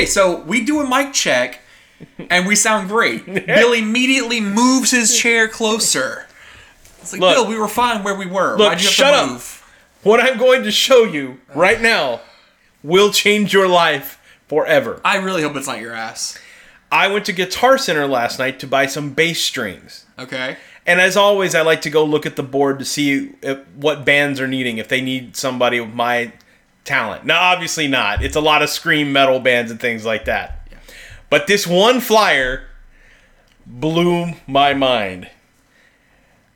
Okay. So we do a mic check and we sound great. Bill immediately moves his chair closer. It's like, Look. Bill, we were fine where we were. Look, Why'd you have shut to up. What I'm going to show you right now will change your life forever. I really hope it's not your ass. I went to Guitar Center last night to buy some bass strings. Okay. And as always, I like to go look at the board to see if, what bands are needing, if they need somebody with my talent. Now, obviously not. It's a lot of scream metal bands and things like that. Yeah. But this one flyer blew my mind.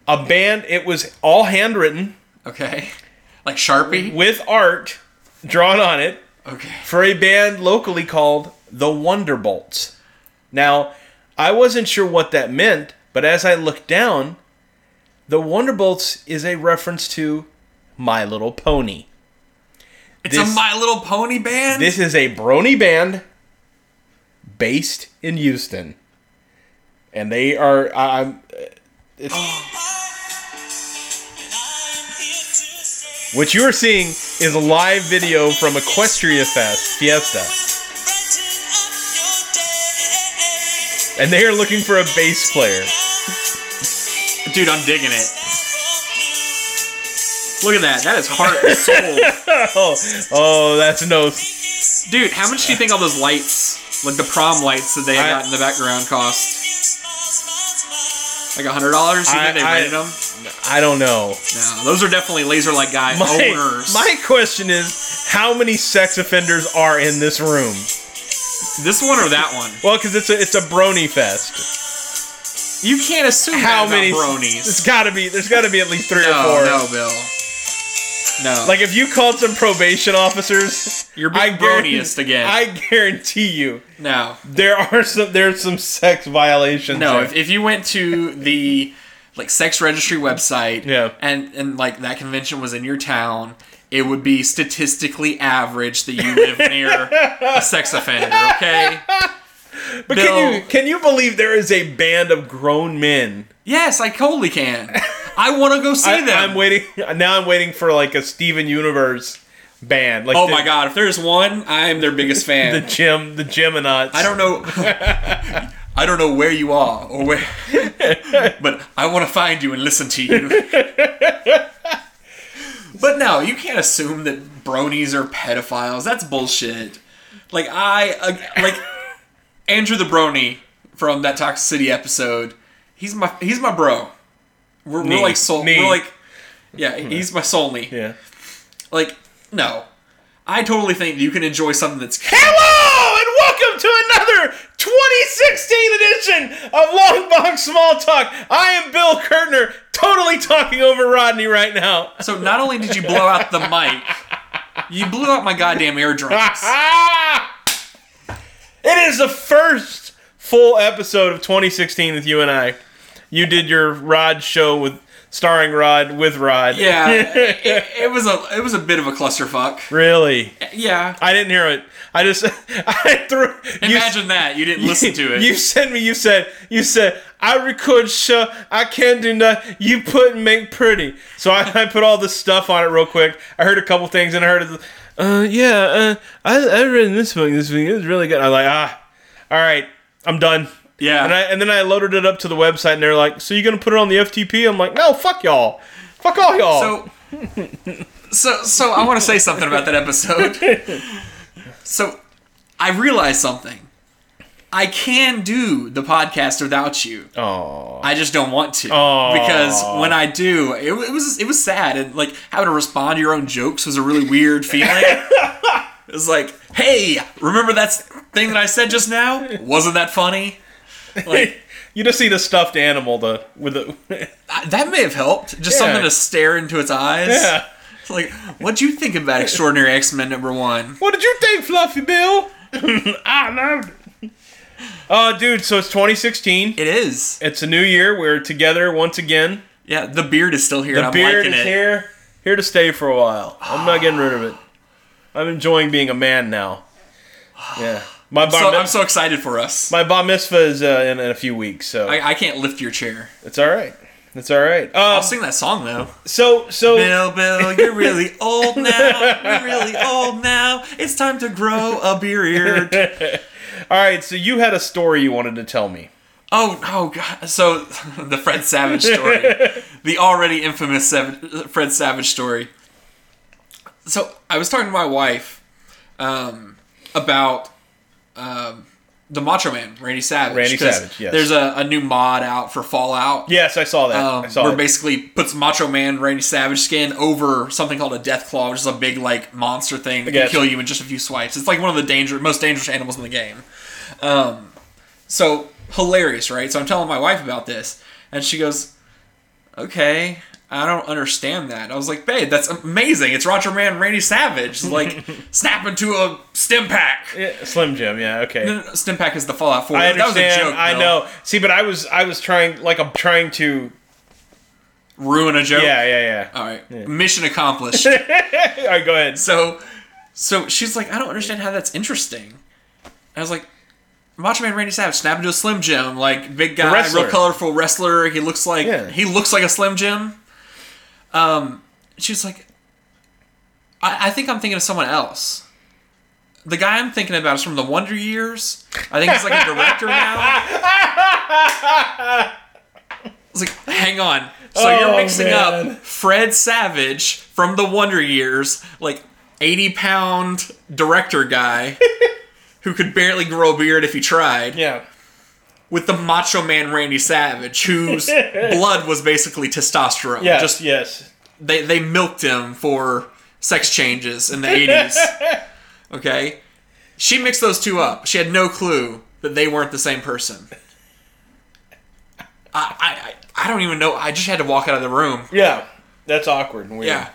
A band, it was all handwritten Okay. Like Sharpie? with art drawn on it Okay. for a band locally called the Wonderbolts. Now, I wasn't sure what that meant, but as I looked down, the Wonderbolts is a reference to My Little Pony. It's This- a My Little Pony band? This is a brony band based in Houston. And they are I- I'm it's What you are seeing is a live video from Equestria Fest Fiesta. And they are looking for a bass player. Dude, I'm digging it. Look at that. That is heart and soul. Oh, oh, that's no. Dude, how much do you think all those lights, like the prom lights that they I- got in the background, cost? Like a hundred dollars? You I- think they I- rented them? I don't know. No, those are definitely laser light guy My, owners. my question is, how many sex offenders are in this room? this one or that one? Well, because it's a it's a brony fest. You can't assume How that many? bronies. It's got to be. There's got to be at least three or No, four. no, Bill. No, Like if you called some probation officers, You're being broniest again. I guarantee you, no, there are some there's some sex violations. no. there. If, if you went to the like sex registry website, Yeah. and and like that convention was in your town, it would be statistically average that you live near a sex offender. Okay. but Bill- can you can you believe there is a band of grown men? Yes, I totally can. I want to go see I, them. I'm waiting now. I'm waiting for like a Steven Universe band. Like oh the, my god, if there's one, I'm their biggest fan. the Jim the Geminauts. I don't know. I don't know where you are or where, but I want to find you and listen to you. but no, you can't assume that bronies are pedophiles. That's bullshit. Like I, uh, like Andrew the Brony from that Toxic City episode. He's my he's my bro. We're, we're like soul. Me. We're like, yeah, he's my soulmate. Yeah. Like, no, I totally think you can enjoy something that's Hello and welcome to another 2016 edition of Longbox Small Talk. I am Bill Kurtner, totally talking over Rodney right now. So not only did you blow out the mic, you blew out my goddamn eardrums. it is the first full episode of 2016 with you and I. You did your Rod show with starring Rod with Rod. Yeah, it, it was a it was a bit of a clusterfuck. Really? Yeah, I didn't hear it. I just I threw. you- imagine that you didn't listen to it. You sent me. You said. You said. I record show. I can't do nothing. You put and make pretty. So I, I put all this stuff on it real quick. I heard a couple things and I heard. it, Uh, yeah. Uh, I I read this book this week. It was really good. I was like, ah, all right. I'm done. Yeah, And I and then I loaded it up to the website and they're like, so you're gonna put it on the FTP? I'm like, no, fuck y'all. Fuck all y'all. so so so I want to say something about that episode. So I realized something. I can do the podcast without you. oh. I just don't want to because when I do, it, it was it was sad and like having to respond to your own jokes was a really weird feeling. it was like, hey, remember that thing that I said just now? Wasn't that funny? Like you just see the stuffed animal the with the that may have helped. Just Yeah. something to stare into its eyes. yeah. It's like, what'd you think about Extraordinary X Men number one? What did you think, Fluffy Bill? I loved it. Oh, dude, so it's 2016. It is. It's a new year. We're together once again. Yeah, the beard is still here. The beard is it. here, here to stay for a while. I'm not getting rid of it. I'm enjoying being a man now. Yeah, my bar, So, mi- I'm so excited for us. my bar mitzvah is uh, in, in a few weeks, so I, I can't lift your chair. it's all right. It's all right. I'll Um, sing that song though. so so Bill, Bill, you're really old now. You're really old now. It's time to grow a beard. all right. So you had a story you wanted to tell me. Oh, oh god. So the Fred Savage story, the already infamous Sav- Fred Savage story. So I was talking to my wife um, about um, the Macho Man, Randy Savage. Randy Savage, yes. There's a, a new mod out for Fallout. Yes, I saw that. Um, I saw where it. basically puts Macho Man Randy Savage skin over something called a Death Claw, which is a big like monster thing that can kill you in just a few swipes. It's like one of the danger, most dangerous animals in the game. Um, so hilarious, right? So I'm telling my wife about this, and she goes, "Okay, I don't understand that." I was like, "Babe, that's amazing! It's Roger Man Randy Savage like snap into a stim pack." Yeah, Slim Jim. Yeah. Okay. No, no, no, Stim pack is the Fallout 4. I that was understand. a joke. I Bill. know. See, but I was I was trying like I'm trying to. Ruin a joke. Yeah, yeah, yeah. All right. Mission accomplished. yeah. All right, go ahead. So, so she's like, I don't understand how that's interesting. I was like, Macho Man Randy Savage snapped into a Slim Jim, like big guy, real colorful wrestler. He looks like Yeah. he looks like a Slim Jim. Um, she was like, I, I think I'm thinking of someone else. The guy I'm thinking about is from the Wonder Years. I think he's like a director now. I was like, hang on. So Oh, you're mixing man. up Fred Savage from the Wonder Years, like 80 pound director guy who could barely grow a beard if he tried, Yeah. With the Macho Man Randy Savage, whose blood was basically testosterone. Yes. Just yes. they they milked him for sex changes in the 80s. Okay? She mixed those two up. She had no clue that they weren't the same person. I I I I don't even know. I just had to walk out of the room. Yeah. That's awkward and weird. Yeah.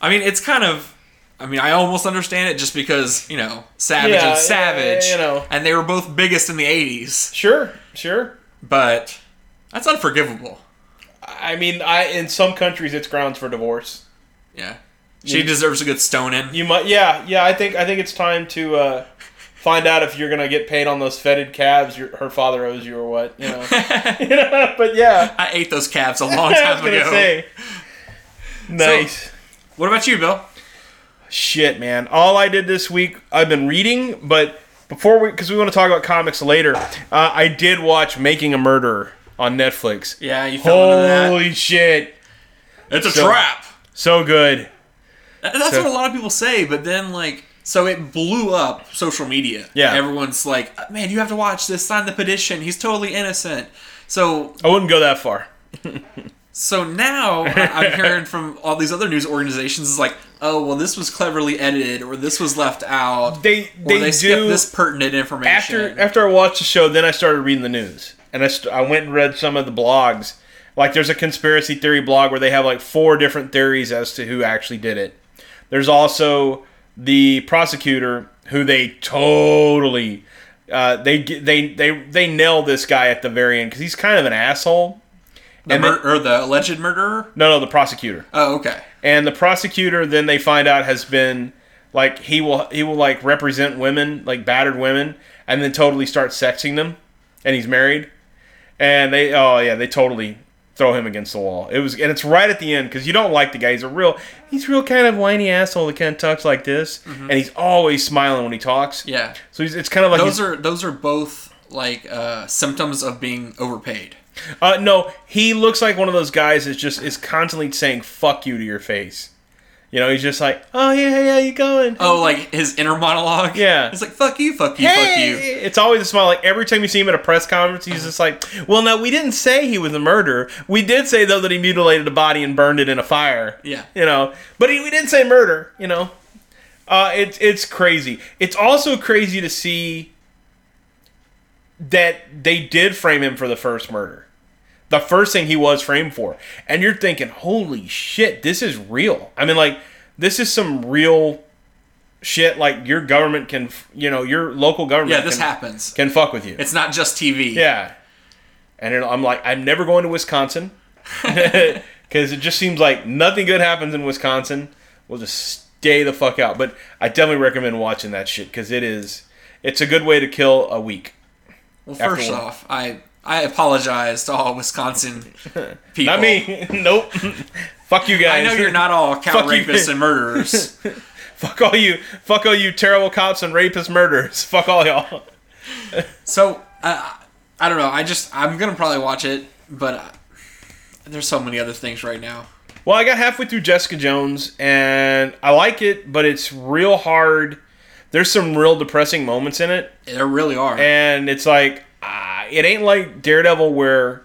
I mean, it's kind of I mean, I almost understand it just because, you know, Savage Yeah, and Savage, yeah, you know. and they were both biggest in the 80s, Sure. Sure. but that's unforgivable. I mean, I in some countries it's grounds for divorce. Yeah. She deserves a good stone in. You might. Yeah. Yeah. I think. I think it's time to uh, find out if you're gonna get paid on those fetid calves your, her father owes you or what. You know. you know. But yeah. I ate those calves a long time ago. say. Nice. What about you, Bill? Shit, man. All I did this week, I've been reading, but before we, because we want to talk about comics later, uh, I did watch Making a Murderer on Netflix. Yeah, you fell into that. Holy shit. It's a So- trap. So good. That's So- what a lot of people say, but then like, so it blew up social media. Yeah. everyone's like, "Man, you have to watch this. Sign the petition. He's totally innocent." So, I wouldn't go that far. so now I'm hearing from all these other news organizations is like, "Oh, well, this was cleverly edited, or this was left out, They they, they, do this pertinent information." after after I watched the show, then I started reading the news, and I, st- I went and read some of the blogs. Like, there's a conspiracy theory blog where they have like four different theories as to who actually did it. There's also the prosecutor who they totally uh, they they they they nail this guy at the very end because he's kind of an asshole. The and mur- or the alleged murderer. No, no, the prosecutor. Oh, okay. And the prosecutor then they find out has been like he will he will like represent women, like battered women, and then totally start sexing them. And he's married. And they oh yeah, they totally throw him against the wall. It was and it's right at the end because you don't like the guy. He's a real he's real kind of whiny asshole that kind of talks like this, and he's always smiling when he talks. Yeah, So he's, it's kind of like those are those are both like uh, symptoms of being overpaid. Uh, no, he looks like one of those guys that just is constantly saying "fuck you" to your face. You know, he's just like, "Oh yeah, yeah, you going?" Oh, like his inner monologue. Yeah. it's like fuck you, fuck you, fuck you. It's always a smile. Like every time you see him at a press conference, he's just like, "Well, no, we didn't say he was a murderer. We did say though that he mutilated a body and burned it in a fire. Yeah. you know, but he, we didn't say murder. You know, uh, it's it's crazy. It's also crazy to see that they did frame him for the first murder, the first thing he was framed for, and you're thinking, "Holy shit, this is real." I mean, like this is some real shit. Like your government can, you know, your local government. Yeah, this can, happens. can fuck with you. It's not just TV. Yeah. And it, I'm like, I'm never going to Wisconsin because it just seems like nothing good happens in Wisconsin. We'll just stay the fuck out. But I definitely recommend watching that shit because it is, it's a good way to kill a week. Well, first one. off, I I apologize to all Wisconsin people. Not me. nope. Fuck you guys. I know you're not all cow Fuck you. rapists and murderers. Fuck all you. Fuck all you terrible cops and rapists, murderers. Fuck all y'all. so uh, I don't know. I just I'm gonna probably watch it, but uh, there's so many other things right now. Well, I got halfway through Jessica Jones, and I like it, but it's real hard. There's some real depressing moments in it, There really are. and it's like ah, it ain't like Daredevil where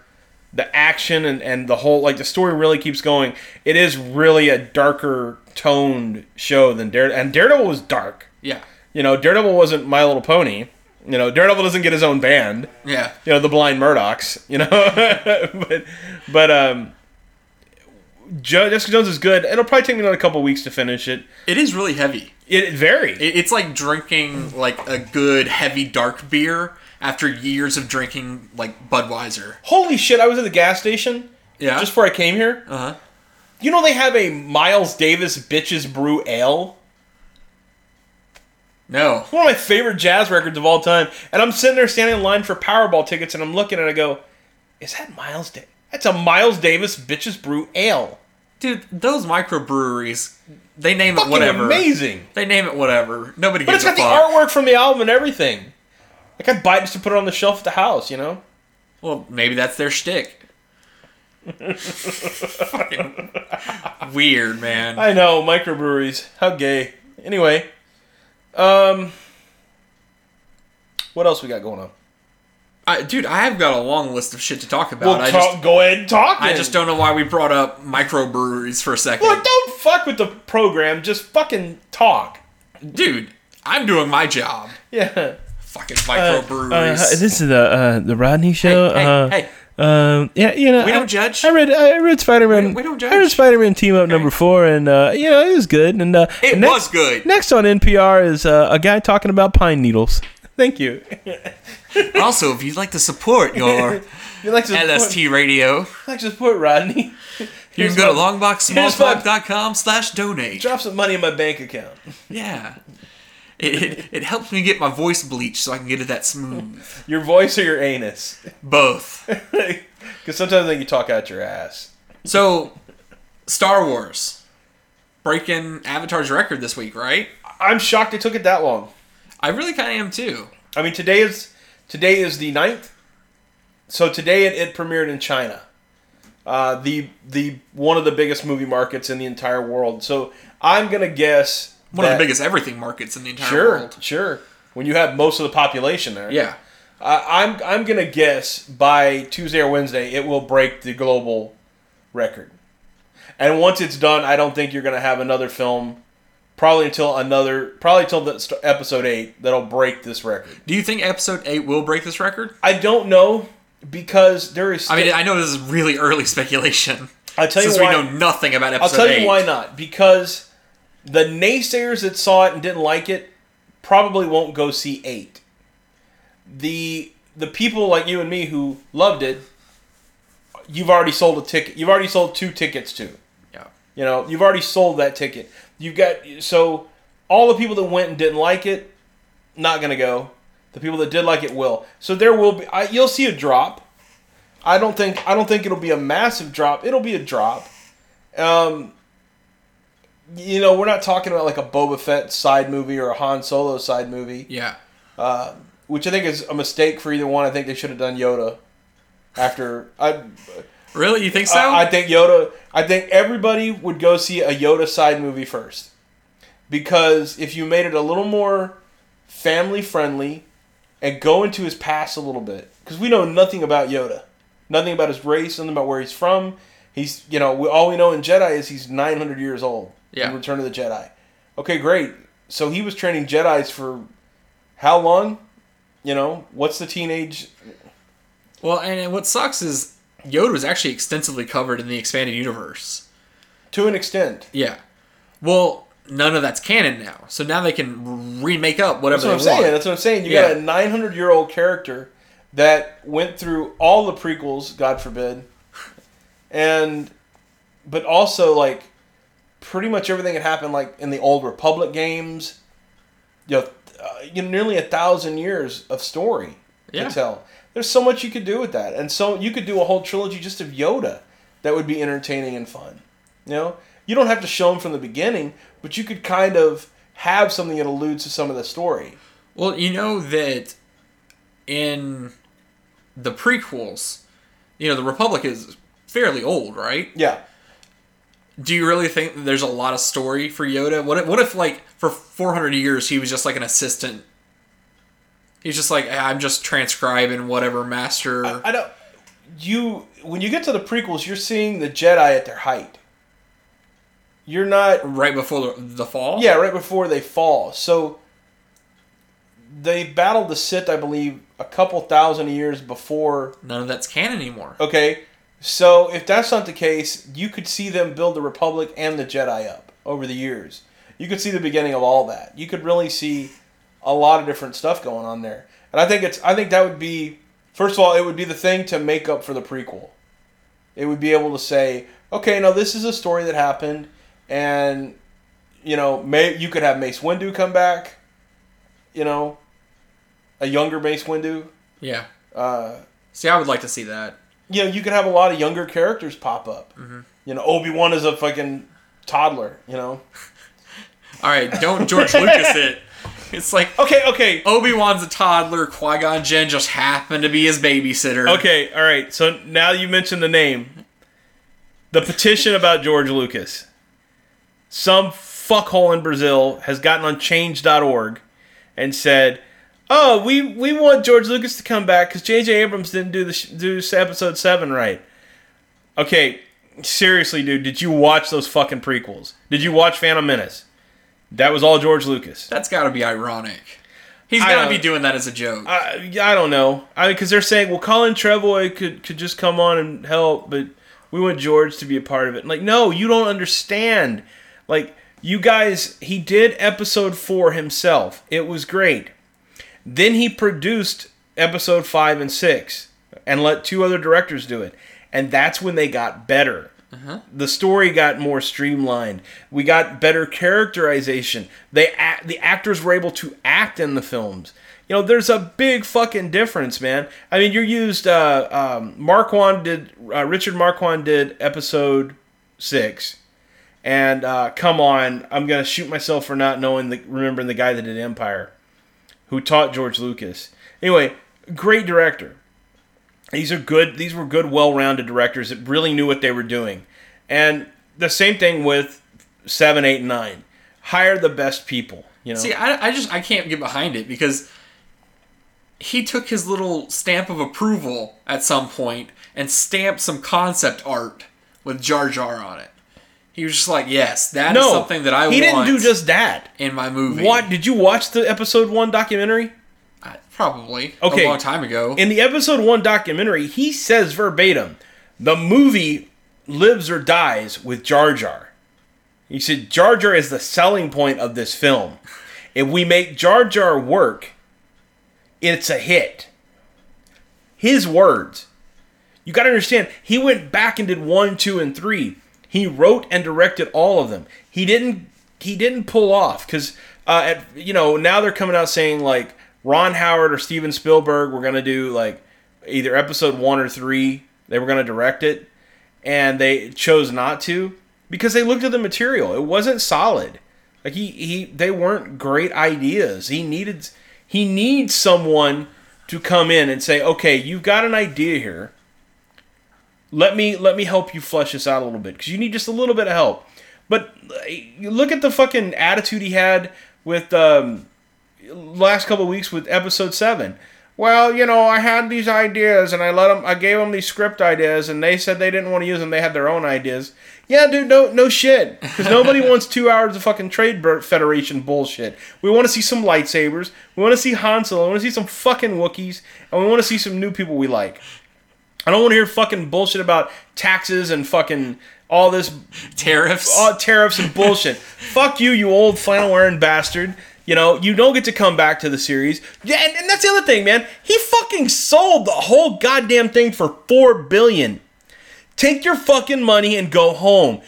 the action and, and the whole like the story really keeps going. It is really a darker toned show than Daredevil, and Daredevil was dark. yeah, You know, Daredevil wasn't My Little Pony. You know, Daredevil doesn't get his own band. yeah. You know, the Blind Murdocks. You know, but but um, Jessica Jones is good. It'll probably take me another couple weeks to finish it. It is really heavy. It, it very. It, it's like drinking like a good heavy dark beer after years of drinking like Budweiser. Holy shit! I was at the gas station Yeah. just before I came here. uh huh. You know they have a Miles Davis Bitches Brew Ale. No. One of my favorite jazz records of all time. And I'm sitting there standing in line for Powerball tickets, and I'm looking and I go, "Is that Miles Davis? That's a Miles Davis Bitches Brew Ale. Dude, those microbreweries, they name it Fucking whatever. amazing." They name it whatever. Nobody But it's got the artwork from the album and everything. Like I'd buy it just to put it on the shelf at the house, you know. Well, maybe that's their shtick. Fucking weird, man. I know microbreweries. How gay. Anyway, um, what else we got going on? I, dude, I have got a long list of shit to talk about. Well, I talk, just, go ahead and talk. I then. just don't know why we brought up microbreweries for a second. Look, don't fuck with the program. Just fucking talk. Dude, I'm doing my job. Yeah. Fucking microbreweries. Uh, this is the uh, the Rodney show. hey, uh, hey, Um, yeah, you know, we don't judge. I read I read Spider Man. We- we don't judge. I read judge. Spider Man Team Up number four, and uh, you know it was good. And uh, It and next, was good. Next on NPR is uh, a guy talking about pine needles. Thank you. also, if you'd like to support your You like to support, LST radio, like to support Rodney? you can go to my- longboxsmalltalk.com slash donate. Drop some money in my bank account. Yeah. It, it, it helps me get my voice bleached so I can get it that smooth. Your voice or your anus? Both. Because sometimes I think you talk out your ass. So, Star Wars. Breaking Avatar's record this week, right? I'm shocked it took it that long. I really kind of am too. I mean, today is today is the 9th. So today it, it premiered in China, uh, the the one of the biggest movie markets in the entire world. So I'm gonna guess One of the biggest everything markets in the entire Sure, world. sure. Sure. When you have most of the population there, Yeah. I I'm I'm gonna guess by Tuesday or Wednesday it will break the global record. And once it's done, I don't think you're gonna have another film. Probably until another, probably until the st- episode eight that'll break this record. Do you think episode 8 will break this record? I don't know because there is. I mean, I know this is really early speculation. I'll tell you since why. we know nothing about episode. I'll tell 8. you why not. Because the naysayers that saw it and didn't like it probably won't go see eight. The the people like you and me who loved it, you've already sold a ticket. You've already sold two tickets to. Yeah. You know, you've already sold that ticket. You've got so all the people that went and didn't like it, not gonna go. The people that did like it will. So there will be. I, you'll see a drop. I don't think. I don't think it'll be a massive drop. It'll be a drop. Um. You know, we're not talking about like a Boba Fett side movie or a Han Solo side movie, Yeah. which I think is a mistake for either one. I think they should have done Yoda. After I, Really? You think so? I, I think Yoda. I think everybody would go see a Yoda side movie first, because if you made it a little more family friendly, and go into his past a little bit, because we know nothing about Yoda, nothing about his race, nothing about where he's from. He's you know we, all we know in Jedi is he's 900 years old. Yeah. In Return of the Jedi. Okay, great. So he was training Jedi's for how long? You know, what's the teenage well, and, and what sucks is Yoda was actually extensively covered in the expanded universe. to an extent. Yeah. Well, none of that's canon now. So now they can remake up whatever That's what I'm they saying. want. That's what I'm saying. You Yeah. got a 900 year old character that went through all the prequels, God forbid, and but also like pretty much everything that happened like in the old Republic games. You know, uh, you know nearly a thousand years of story Yeah. to tell. There's so much you could do with that, and so you could do a whole trilogy just of Yoda that would be entertaining and fun. You know, you don't have to show him from the beginning, but you could kind of have something that alludes to some of the story. Well, you know that in the prequels, you know, the Republic is fairly old, right? Yeah. Do you really think that there's a lot of story for Yoda? What if, what if like for 400 years he was just like an assistant? He's just like I'm just transcribing whatever master. I don't. You when you get to the prequels, you're seeing the Jedi at their height. You're not right before the, the fall. Yeah, right before they fall. So they battled the Sith, I believe, a couple thousand years before. None of that's canon anymore. Okay, so if that's not the case, you could see them build the Republic and the Jedi up over the years. You could see the beginning of all that. You could really see a lot of different stuff going on there. And I think it's I think that would be first of all, it would be the thing to make up for the prequel. It would be able to say, okay, now this is a story that happened and you know, may you could have Mace Windu come back, you know, a younger Mace Windu. Yeah. Uh, See, I would like to see that. you know, you could have a lot of younger characters pop up. You know, Obi Wan is a fucking toddler. You know. All right, don't George Lucas it. It's like Okay, okay, Obi Wan's a toddler. Qui Gon Jinn just happened to be his babysitter. okay. All right. So now you mentioned the name, the petition about George Lucas. Some fuckhole in Brazil has gotten on Change.org and said, "Oh, we we want George Lucas to come back because J.J. Abrams didn't do the do episode seven right." Okay, seriously, dude, did you watch those fucking prequels? Did you watch Phantom Menace? That was all George Lucas. That's got to be ironic. He's got to be doing that as a joke. I, I don't know. I because they're saying, well, Colin Trevorrow could could just come on and help, but we want George to be a part of it. Like, no, you don't understand. Like, you guys, he did episode four himself. It was great. Then he produced episode five and six, and let two other directors do it, and that's when they got better. The story got more streamlined. We got better characterization. They act, the actors were able to act in the films. You know, there's a big fucking difference, man. I mean, you're used. Uh, um, Marquand did. Uh, Richard Marquand did episode six, and uh, come on, I'm gonna shoot myself for not knowing the remembering the guy that did Empire, who taught George Lucas. Anyway, great director. These are good. These were good, well-rounded directors that really knew what they were doing, and the same thing with seven, eight, and nine. Hire the best people. You know. See, I, I just I can't get behind it because he took his little stamp of approval at some point and stamped some concept art with Jar Jar on it. He was just like, "Yes, that is no, something that I he didn't do just that. in my movie." What did you watch the episode one documentary? Probably Okay. a long time ago. In the episode one documentary, he says verbatim, the movie lives or dies with Jar Jar. He said Jar Jar is the selling point of this film. If we make Jar Jar work, it's a hit. His words. You got to understand, he went back and did one, two, and three. He wrote and directed all of them. He didn't. He didn't pull off because, uh, at, you know, now they're coming out saying like Ron Howard or Steven Spielberg were gonna do like either episode one or three. They were gonna direct it, and they chose not to because they looked at the material. It wasn't solid. Like he, he they weren't great ideas. He needed he needs someone to come in and say, okay, you've got an idea here. Let me let me help you flesh this out a little bit because you need just a little bit of help. But uh, look at the fucking attitude he had with um, last couple of weeks with episode seven. Well, you know, I had these ideas and I let them. I gave them these script ideas, and they said they didn't want to use them. They had their own ideas. Yeah, dude, no, no shit. Because nobody wants two hours of fucking trade federation bullshit. We want to see some lightsabers. We want to see Han Solo. We want to see some fucking Wookiees, and we want to see some new people we like. I don't want to hear fucking bullshit about taxes and fucking all this Tariffs. all tariffs and bullshit. Fuck you, you old flannel wearing bastard. You know, you don't get to come back to the series. Yeah, and, and that's the other thing, man. He fucking sold the whole goddamn thing for four billion. Take your fucking money and go home.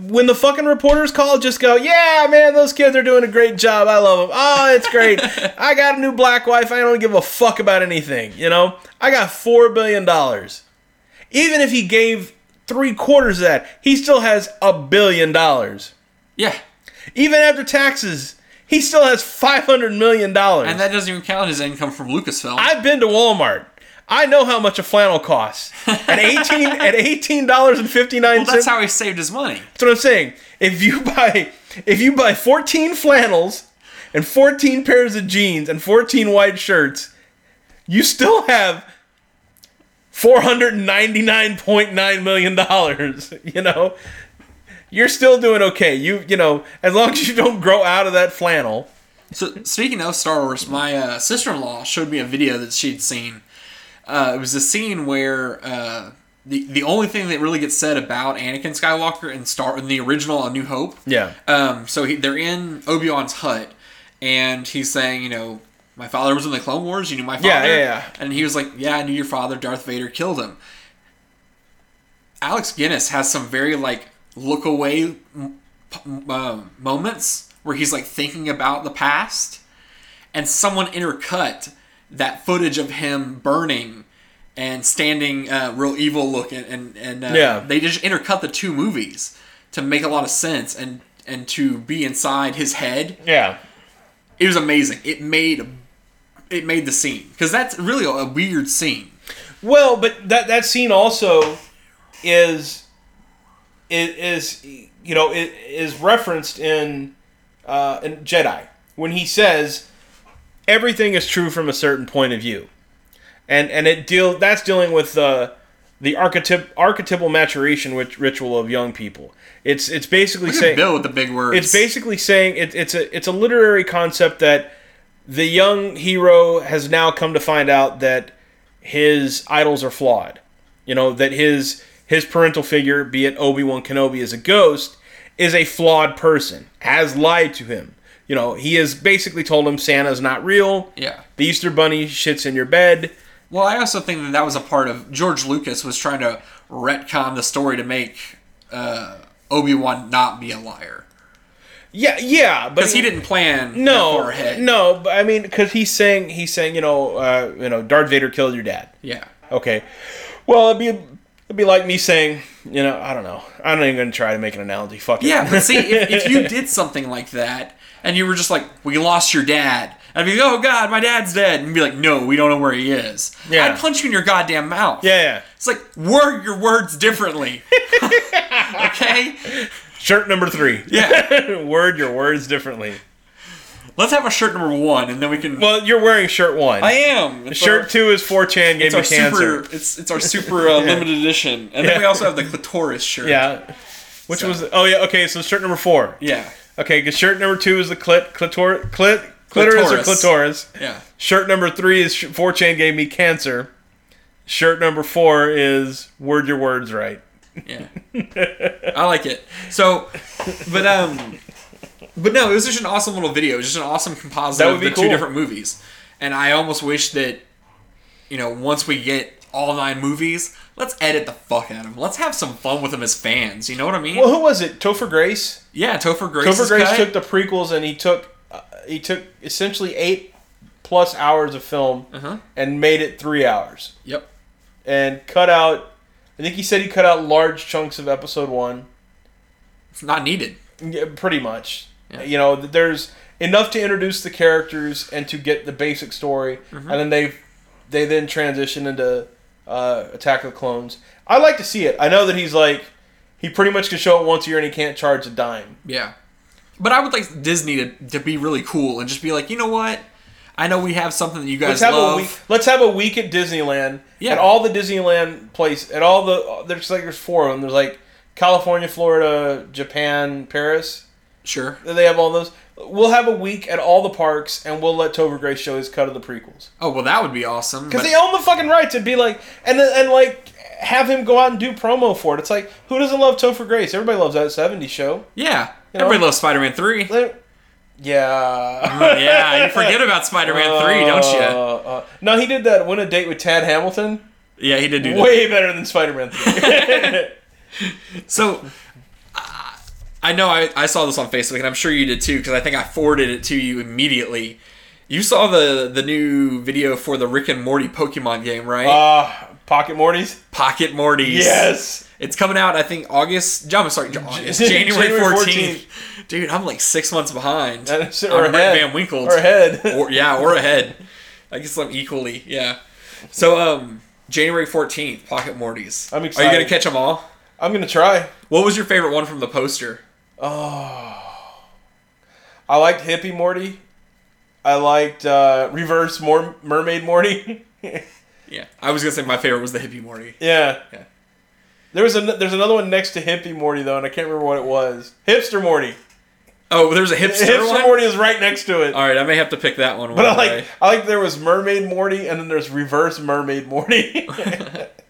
When the fucking reporters call, just go, yeah, man, those kids are doing a great job. I love them. Oh, it's great. I got a new black wife. I don't give a fuck about anything. You know, I got $4 billion. Even if he gave three quarters of that, he still has a billion dollars. Yeah. Even after taxes, he still has $500 million. And that doesn't even count his income from Lucasfilm. I've been to Walmart. I know how much a flannel costs. At eighteen at eighteen dollars and fifty nine well, that's cents. how he saved his money. That's what I'm saying. If you buy if you buy fourteen flannels and fourteen pairs of jeans and fourteen white shirts, you still have four hundred ninety nine point nine million dollars. You know, you're still doing okay. You you know, as long as you don't grow out of that flannel. So speaking of Star Wars, my uh, sister-in-law showed me a video that she'd seen. Uh, it was a scene where uh, the the only thing that really gets said about Anakin Skywalker in Star in the original A New Hope. Yeah. Um, so he, they're in Obi Wan's hut, and he's saying, you know, my father was in the Clone Wars. You knew my father. Yeah, yeah, yeah. And he was like, yeah, I knew your father. Darth Vader killed him. Alec Guinness has some very like look away uh, moments where he's like thinking about the past, and someone intercut that footage of him burning and standing uh, real evil looking, and and uh, Yeah. they just intercut the two movies to make a lot of sense and and to be inside his head. Yeah. It was amazing. It made it made the scene because that's really a, a weird scene. Well, but that that scene also is is, is you know it is referenced in uh, in Jedi when he says everything is true from a certain point of view, and and it deal that's dealing with the the archetyp archetypal maturation which ritual of young people. It's it's basically saying Bill with the big words. it's basically saying it, it's a it's a literary concept that the young hero has now come to find out that his idols are flawed. You know that his his parental figure, be it Obi Wan Kenobi, as a ghost, is a flawed person. Has lied to him. You know he has basically told him Santa's not real. yeah. The Easter Bunny shits in your bed. Well, I also think that that was a part of George Lucas was trying to retcon the story to make uh, Obi Wan not be a liar Yeah, yeah, but because he didn't plan No, far ahead. no, but I mean, because he's saying he's saying you know uh, you know Darth Vader killed your dad. Yeah. Okay. Well, it'd be it'd be like me saying, you know, I don't know. I'm not even gonna try to make an analogy. Fuck it. Yeah, but see, if, if you did something like that and you were just like, "We lost your dad," I'd be like, "Oh God, my dad's dead," and be like, "No, we don't know where he is." Yeah. I'd punch you in your goddamn mouth. yeah, yeah. It's like word your words differently. okay. Shirt number three. Yeah. Word your words differently. Let's have a shirt number one, and then we can. Well, you're wearing shirt one. I am. It's shirt our- two is 4chan gave me cancer. super. It's it's our super uh, limited edition, and then we also have the clitoris shirt. Yeah. Which So- was oh yeah okay so shirt number four. Yeah. Okay, because shirt number two is the clit clitor clit clitoris or Clitoris. clitoris. Yeah. Shirt number three is 4chan gave me cancer. Shirt number four is word your words right. Yeah. I like it. So, but um, but no, it was just an awesome little video. It was just an awesome composite of the cool. two different movies. And I almost wish that, you know, once we get all nine movies, let's edit the fuck out of them. Let's have some fun with them as fans. You know what I mean? Well, who was it? Topher Grace. yeah, Topher Grace. Topher Grace took the prequels and he took uh, he took essentially eight plus hours of film Uh-huh. and made it three hours Yep. and cut out. I think he said he cut out large chunks of episode one. It's not needed. Yeah, pretty much. Yeah. You know, there's enough to introduce the characters and to get the basic story, Mm-hmm. and then they they then transition into uh, Attack of the Clones. I like to see it. I know that he's like he pretty much can show it once a year and he can't charge a dime. Yeah. But I would like Disney to, to be really cool and just be like, you know what? I know we have something that you guys Let's have love. a week. Let's have a week at Disneyland. Yeah. At all the Disneyland place. At all the there's like there's four of them. There's like California, Florida, Japan, Paris. Sure. They have all those. We'll have a week at all the parks, and we'll let Topher Grace show his cut of the prequels. Oh well, that would be awesome. Because but- they own the fucking rights. It'd be like, and and like have him go out and do promo for it. It's like, who doesn't love Topher Grace? Everybody loves that '70s show. yeah, You know? everybody loves Spider-Man three. Yeah. yeah, you forget about Spider-Man three, don't you? Uh, uh, no, he did that. Win a date with Tad Hamilton. Yeah, he did do that. Way better than Spider-Man 3. So, uh, I know I, I saw this on Facebook, and I'm sure you did too, because I think I forwarded it to you immediately. You saw the the new video for the Rick and Morty Pokemon game, right? uh, Pocket Mortys? Pocket Mortys. Yes. It's coming out, I think, August. I'm sorry, August, January January 14th. Dude, I'm like six months behind. Or on Rick ahead. Van Winkle. Or ahead. or yeah, or ahead. I guess I'm equally, yeah. So um, January fourteenth, Pocket Mortys. I'm excited. Are you gonna catch them all? I'm going to try. What was your favorite one from the poster? Oh, I liked Hippie Morty. I liked uh, Reverse Mor- Mermaid Morty. Yeah, I was gonna say my favorite was the hippie Morty. yeah. Yeah. There was a, there's another one next to Hippie Morty though, and I can't remember what it was. Hipster Morty. Oh, there's a hipster, Hipster one. Morty is right next to it. All right, I may have to pick that one. But I like. I like there was Mermaid Morty and then there's Reverse Mermaid Morty.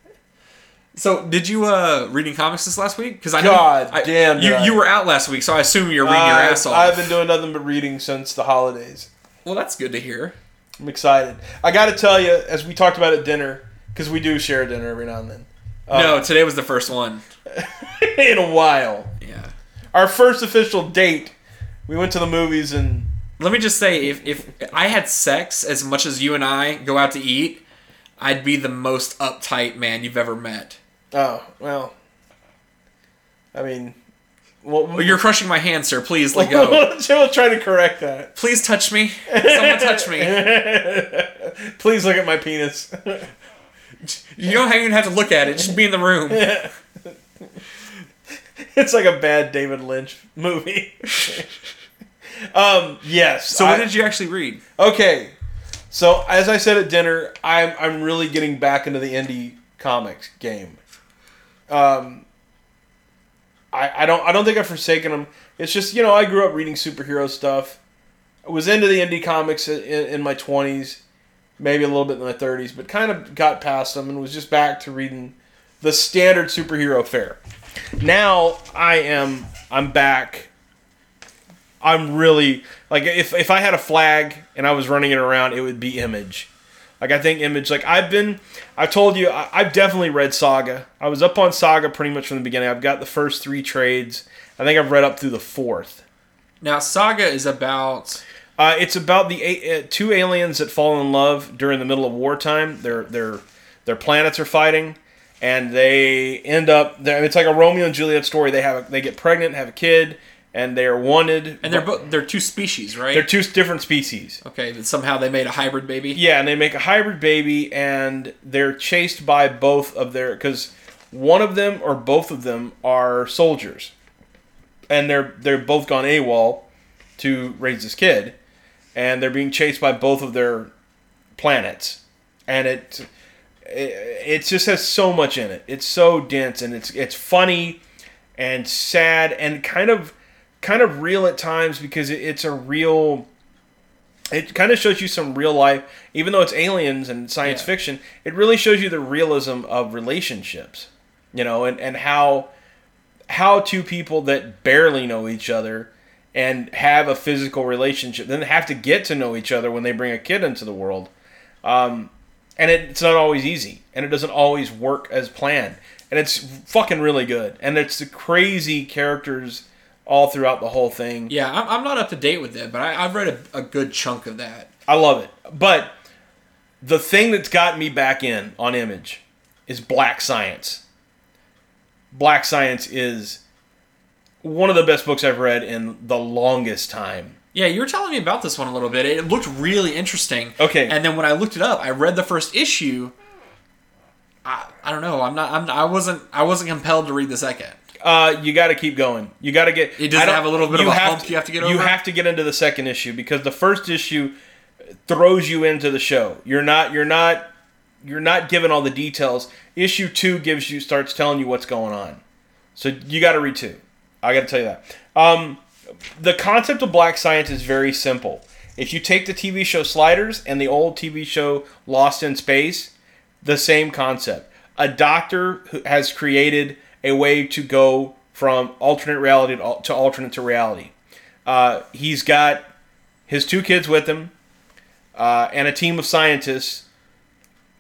So, did you uh reading comics this last week? Because I know God I- damn, you you were out last week, so I assume you're reading your ass off. I've been doing nothing but reading since the holidays. well, that's good to hear. I'm excited. I got to tell you, as we talked about at dinner, because we do share dinner every now and then. Uh, no, today was the first one. in a while. Yeah. Our first official date, we went to the movies and Let me just say, if if I had sex as much as you and I go out to eat, I'd be the most uptight man you've ever met. Oh well. I mean, well, Well, you're crushing my hand, sir. Please let go. Jim try to correct that. Please touch me. Someone touch me. Please look at my penis. You don't even have to look at it. Just be in the room. it's like a bad David Lynch movie. um, yes. So, what I- did you actually read? Okay, so as I said at dinner, I'm I'm really getting back into the indie comics game. Um, I I don't I don't think I've forsaken them. It's just you know I grew up reading superhero stuff. I was into the indie comics in, in my twenties, maybe a little bit in my thirties, but kind of got past them and was just back to reading the standard superhero fare. Now I am I'm back I'm really like if if I had a flag and I was running it around, it would be Image. Like I think Image. Like I've been, I told you, I, I've definitely read Saga. I was up on Saga pretty much from the beginning. I've got the first three trades. I think I've read up through the fourth. Now, Saga is about. Uh, it's about the a- uh, two aliens that fall in love during the middle of wartime. Their their their planets are fighting, and they end up. It's like a Romeo and Juliet story. They have a, they get pregnant, have a kid, and they are wanted. And they're both they're two species, right? they're two different species. okay, but somehow they made a hybrid baby. Yeah, and they make a hybrid baby, and they're chased by both of their because one of them or both of them are soldiers, and they're they're both gone AWOL to raise this kid, and they're being chased by both of their planets, and it it, it just has so much in it. It's so dense, and it's it's funny and sad and kind of kind of real at times because it, it's a real it kind of shows you some real life even though it's aliens and science Yeah. fiction it really shows you the realism of relationships you know and, and how how two people that barely know each other and have a physical relationship then have to get to know each other when they bring a kid into the world um, and it, it's not always easy and it doesn't always work as planned and it's fucking really good and it's the crazy characters all throughout the whole thing Yeah, I'm, I'm not up to date with it, but I, I've read a, a good chunk of that. I love it. But the thing that's got me back in on Image is Black Science. Black Science is one of the best books I've read in the longest time. Yeah, you were telling me about this one a little bit. It looked really interesting. Okay. And then when I looked it up, I read the first issue. I, I don't know. I'm not. I'm. I wasn't. I wasn't compelled to read the second. Uh, you got to keep going. You got to get. It does have a little bit of a have hump you have to get over. You have to get into the second issue because the first issue throws you into the show. You're not. You're not. You're not given all the details. Issue two gives you starts telling you what's going on. So you got to read two. I got to tell you that. Um, the concept of black science is very simple. If you take the TV show Sliders and the old TV show Lost in Space, the same concept. A doctor who has created a way to go from alternate reality to, alternate to reality. Uh, he's got his two kids with him uh, and a team of scientists,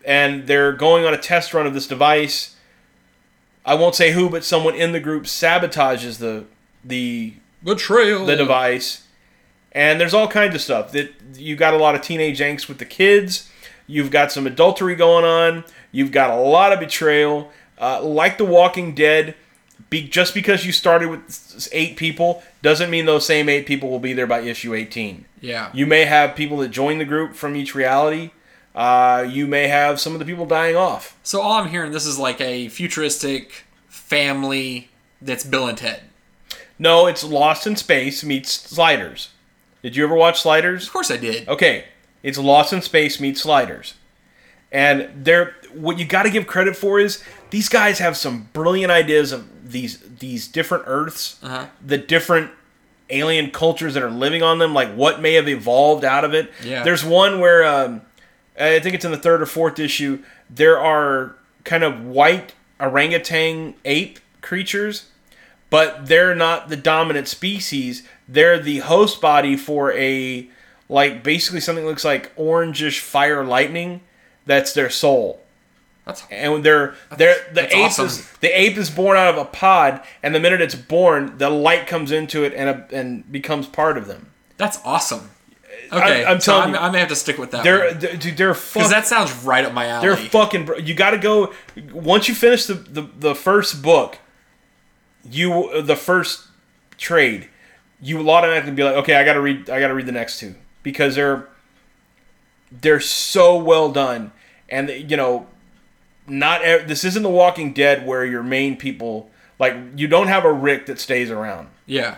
and they're going on a test run of this device. I won't say who, but someone in the group sabotages the the Betrayal. the device, and there's all kinds of stuff. That you got a lot of teenage angst with the kids. You've got some adultery going on. You've got a lot of betrayal. Uh, like The Walking Dead, be, just because you started with eight people doesn't mean those same eight people will be there by issue 18. Yeah. You may have people that join the group from each reality. Uh, you may have some of the people dying off. So all I'm hearing, this is like a futuristic family that's Bill and Ted. No, it's Lost in Space meets Sliders. Did you ever watch Sliders? Of course I did. Okay, it's Lost in Space meets Sliders. And they're what you got to give credit for is these guys have some brilliant ideas of these these different Earths, Uh-huh. the different alien cultures that are living on them, like what may have evolved out of it. Yeah. There's one where um, I think it's in the third or fourth issue. There are kind of white orangutan ape creatures, but they're not the dominant species. They're the host body for a like basically something that looks like orangish fire lightning. That's their soul That's and they're they're the ape awesome. is the ape is born out of a pod, and the minute it's born, the light comes into it and a, and becomes part of them. that's awesome. Uh, okay, I'm so telling I'm, you. I may have to stick with that. They're one. they're, they're because that sounds right up my alley. they're fucking. You got to go once you finish the, the the first book. You uh, the first trade, you will automatically be like, okay, I got to read. I got to read the next two because they're they're so well done, and you know, not ev- this isn't The Walking Dead where your main people like you don't have a Rick that stays around. yeah,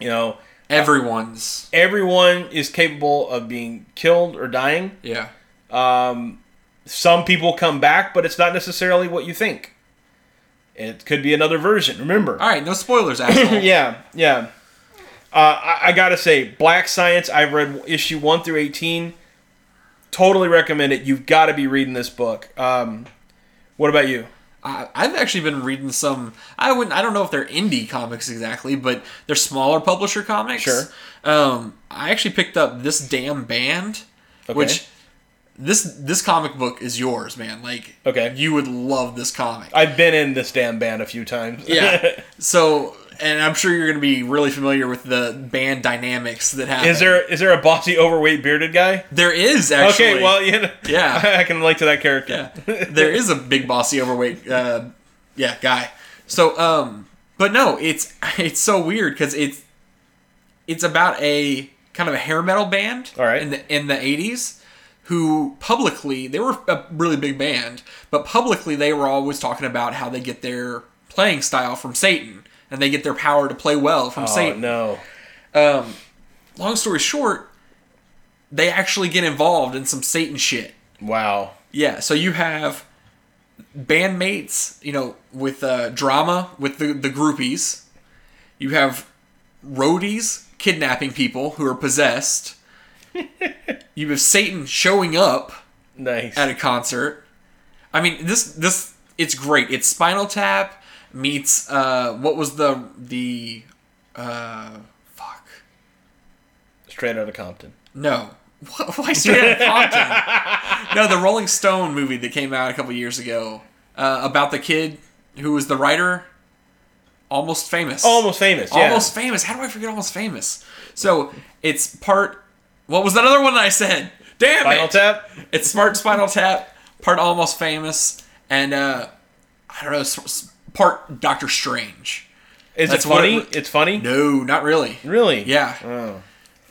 You know, everyone's everyone is capable of being killed or dying. yeah. Um, some people come back, but it's not necessarily what you think. It could be another version. Remember? All right, no spoilers, asshole. yeah, yeah. Uh, I, I gotta say, Black Science. I've read issue one through eighteen. Totally recommend it. You've got to be reading this book. Um, what about you? I, I've actually been reading some. I wouldn't. I don't know if they're indie comics exactly, but they're smaller publisher comics. Sure. Um, I actually picked up this damn band, Okay. which this this comic book is yours, man. Like, Okay. you would love this comic. I've been in this damn band a few times. yeah. So, and I'm sure you're going to be really familiar with the band dynamics that happen. is there is there a bossy, overweight, bearded guy? There is actually. Okay, well, you know, Yeah. I can relate to that character. Yeah, there is a big bossy overweight, uh, yeah, guy. So, um, but no, it's it's so weird because it's it's about a kind of a hair metal band. All right. In the in the eighties, who publicly they were a really big band, but publicly they were always talking about how they get their playing style from Satan and they get their power to play well from Oh Satan. no. Um, long story short, they actually get involved in some Satan shit. Wow. Yeah, so you have bandmates, you know, with uh, drama with the, the groupies. You have roadies kidnapping people who are possessed. you have Satan showing up Nice. at a concert. I mean, this this it's great. It's Spinal Tap meets uh, what was the the uh, fuck Straight out of Compton. no. Why straight out of Compton? no, the Rolling Stone movie that came out a couple years ago uh, about the kid who was the writer. Almost famous. Almost famous. Yeah. Almost famous. How do I forget almost famous? So it's part. What was that other one that I said? Damn Final it! tap. It's Smart Spinal Tap, part Almost Famous, and uh, I don't know, part Doctor Strange. Is That's it funny? it- it's funny. No, not really. Really? Yeah, Oh.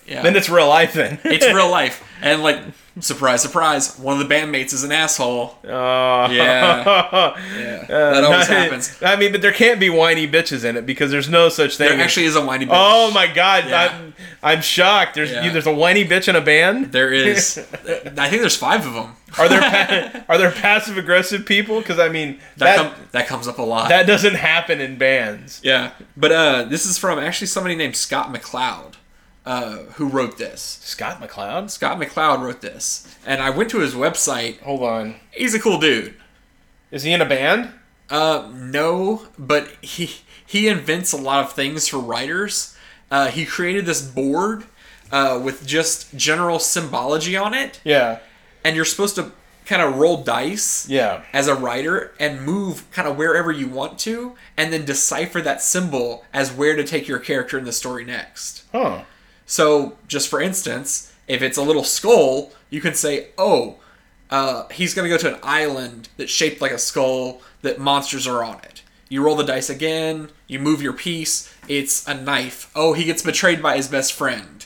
yeah. Then it's real life then. it's real life, and like surprise, surprise, one of the bandmates is an asshole. Oh. Yeah. Yeah, that always happens. I mean, but there can't be whiny bitches in it because there's no such thing. There actually is a whiny bitch. Oh my god, Yeah. I'm, I'm shocked. There's Yeah. you, there's a whiny bitch in a band. There is. I think there's five of them. Are there pa- are there passive aggressive people? Because I mean That that com- that comes up a lot. that doesn't happen in bands. yeah, but uh, this is from actually somebody named Scott McCloud, uh, who wrote this. Scott McCloud. Scott McCloud wrote this, and I went to his website. Hold on, He's a cool dude. is he in a band? Uh, no, but he he invents a lot of things for writers. Uh, he created this board uh, with just general symbology on it, Yeah. and you're supposed to kind of roll dice Yeah. as a writer and move kind of wherever you want to, and then decipher that symbol as where to take your character in the story next. Huh. So, just for instance, if it's a little skull, you can say, oh, uh, he's going to go to an island that's shaped like a skull that monsters are on it. You roll the dice again, you move your piece, it's a knife. Oh, he gets betrayed by his best friend.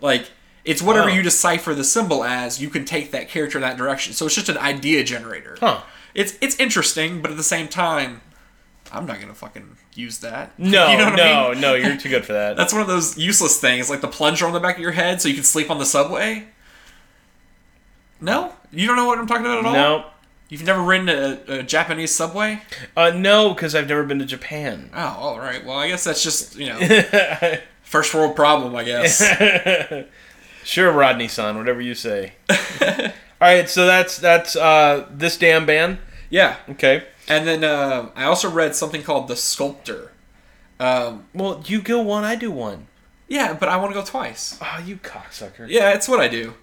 Like, it's whatever Wow. you decipher the symbol as, you can take that character in that direction. So it's just an idea generator. Huh. It's it's interesting, but at the same time, I'm not gonna fucking use that. No, You know what I no, mean? no, you're too good for that. That's one of those useless things, like the plunger on the back of your head, so you can sleep on the subway. No, you don't know what I'm talking about at all. no. you've never ridden a, a Japanese subway. Uh, no, because I've never been to Japan. Oh, all right. Well, I guess that's just you know first world problem, I guess. Sure, Rodney son, whatever you say. All right, so that's that's uh, this damn band. yeah, Okay. And then uh, I also read something called The Sculptor. Um, Well, you go one, I do one. yeah, but I want to go twice. Oh, you cocksucker. Yeah, it's what I do.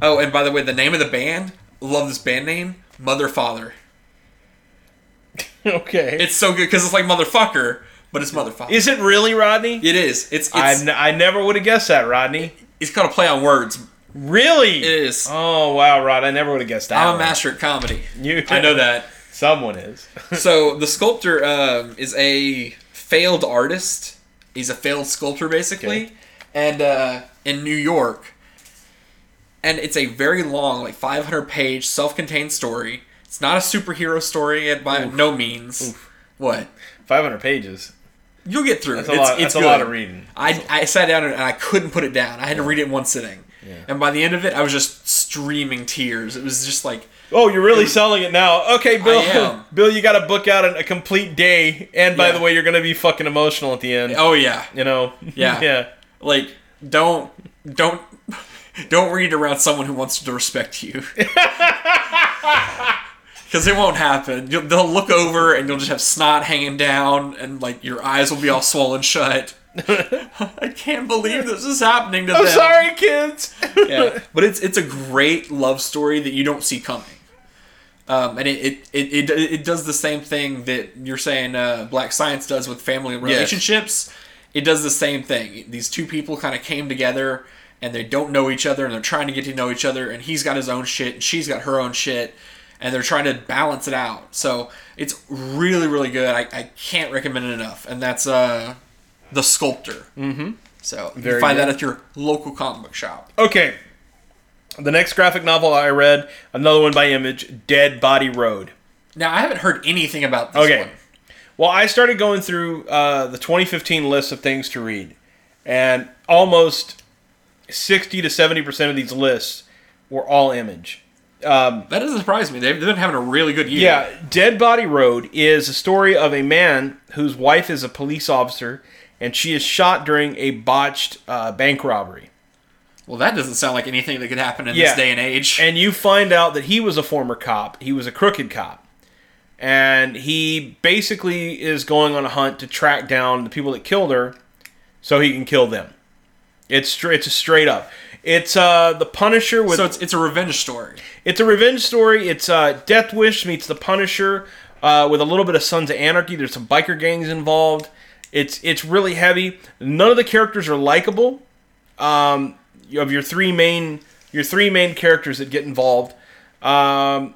Oh, and by the way, the name of the band, love this band name, Mother Father. okay. It's so good because it's like motherfucker, but it's motherfucker. Is it really, Rodney? It is. It's I it's, n- I never would have guessed that, Rodney. it's called a play on words. Really? It is. Oh wow, Rod! I never would have guessed that. I'm a master at comedy. You, I know that. Someone is. So the sculptor um, is a failed artist. He's a failed sculptor, basically, Okay. and uh, in New York. And it's a very long, like 500 page, self contained story. It's not a superhero story at by no means. What? 500 pages. You'll get through. That's it. a It's, lot. it's That's a lot of reading. I, I sat down and I couldn't put it down. I had to read it in one sitting. Yeah. And by the end of it, I was just streaming tears. It was just like, Oh, you're really selling it now. Okay, Bill. am. Bill, you got to book out a, a complete day. And by Yeah. the way, you're going to be fucking emotional at the end. oh yeah, You know. Yeah. yeah. like don't don't don't read around someone who wants to respect you. Because it won't happen. You'll, they'll look over and you'll just have snot hanging down, and like your eyes will be all swollen shut. I can't believe this is happening to I'm them. sorry, kids. yeah, but it's it's a great love story that you don't see coming. Um, and it, it, it, it, does the same thing that you're saying uh, Black Science does with family relationships. It does the same thing. These two people kind of came together and they don't know each other and they're trying to get to know each other. And he's got his own shit and she's got her own shit. And they're trying to balance it out. So it's really, really good. I, I can't recommend it enough. And that's uh, The Sculptor. Mm-hmm. So you can find good. that at your local comic book shop. Okay. The next graphic novel I read, another one by Image, Dead Body Road. Now I haven't heard anything about this Okay. one. Well, I started going through uh, the 2015 list of things to read, and almost 60 to 70 percent of these lists were all Image. That doesn't surprise me. They've, they've been having a really good year. Yeah, Dead Body Road is a story of a man whose wife is a police officer, and she is shot during a botched uh, bank robbery. Well, that doesn't sound like anything that could happen in Yeah. this day and age. And you find out that he was a former cop. He was a crooked cop. And he basically is going on a hunt to track down the people that killed her so he can kill them. It's straight it's a straight up. It's uh the Punisher with so it's, it's a revenge story. it's a revenge story. It's uh Death Wish meets the Punisher uh, with a little bit of Sons of Anarchy. There's some biker gangs involved. It's it's really heavy. None of the characters are likable. Um, have your three main your three main characters that get involved. Um,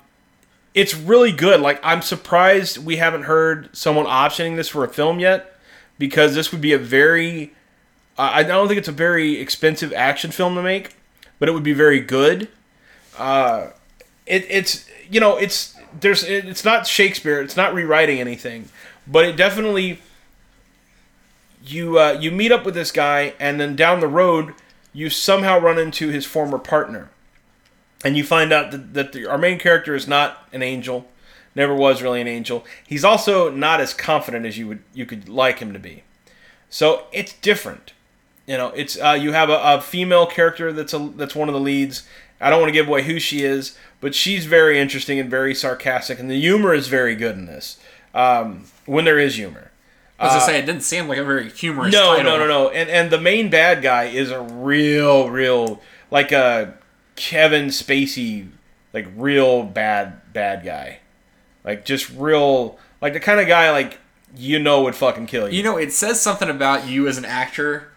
it's really good. Like I'm surprised we haven't heard someone optioning this for a film yet, because this would be a very I I don't think it's a very expensive action film to make, but it would be very good. Uh, it, it's you know it's there's it, it's not Shakespeare. It's not rewriting anything, but it definitely you uh, you meet up with this guy, and then down the road you somehow run into his former partner, and you find out that, that the, our main character is not an angel, never was really an angel. He's also not as confident as you would you could like him to be. So it's different. You know, it's uh, you have a, a female character that's a that's one of the leads. I don't want to give away who she is, but she's very interesting and very sarcastic, and the humor is very good in this. Um, when there is humor. I was gonna uh, say it didn't seem like a very humorous. No, title. no, no, no. And and the main bad guy is a real, real like a Kevin Spacey like real bad bad guy, like just real like the kind of guy like you know would fucking kill you. You know, it says something about you as an actor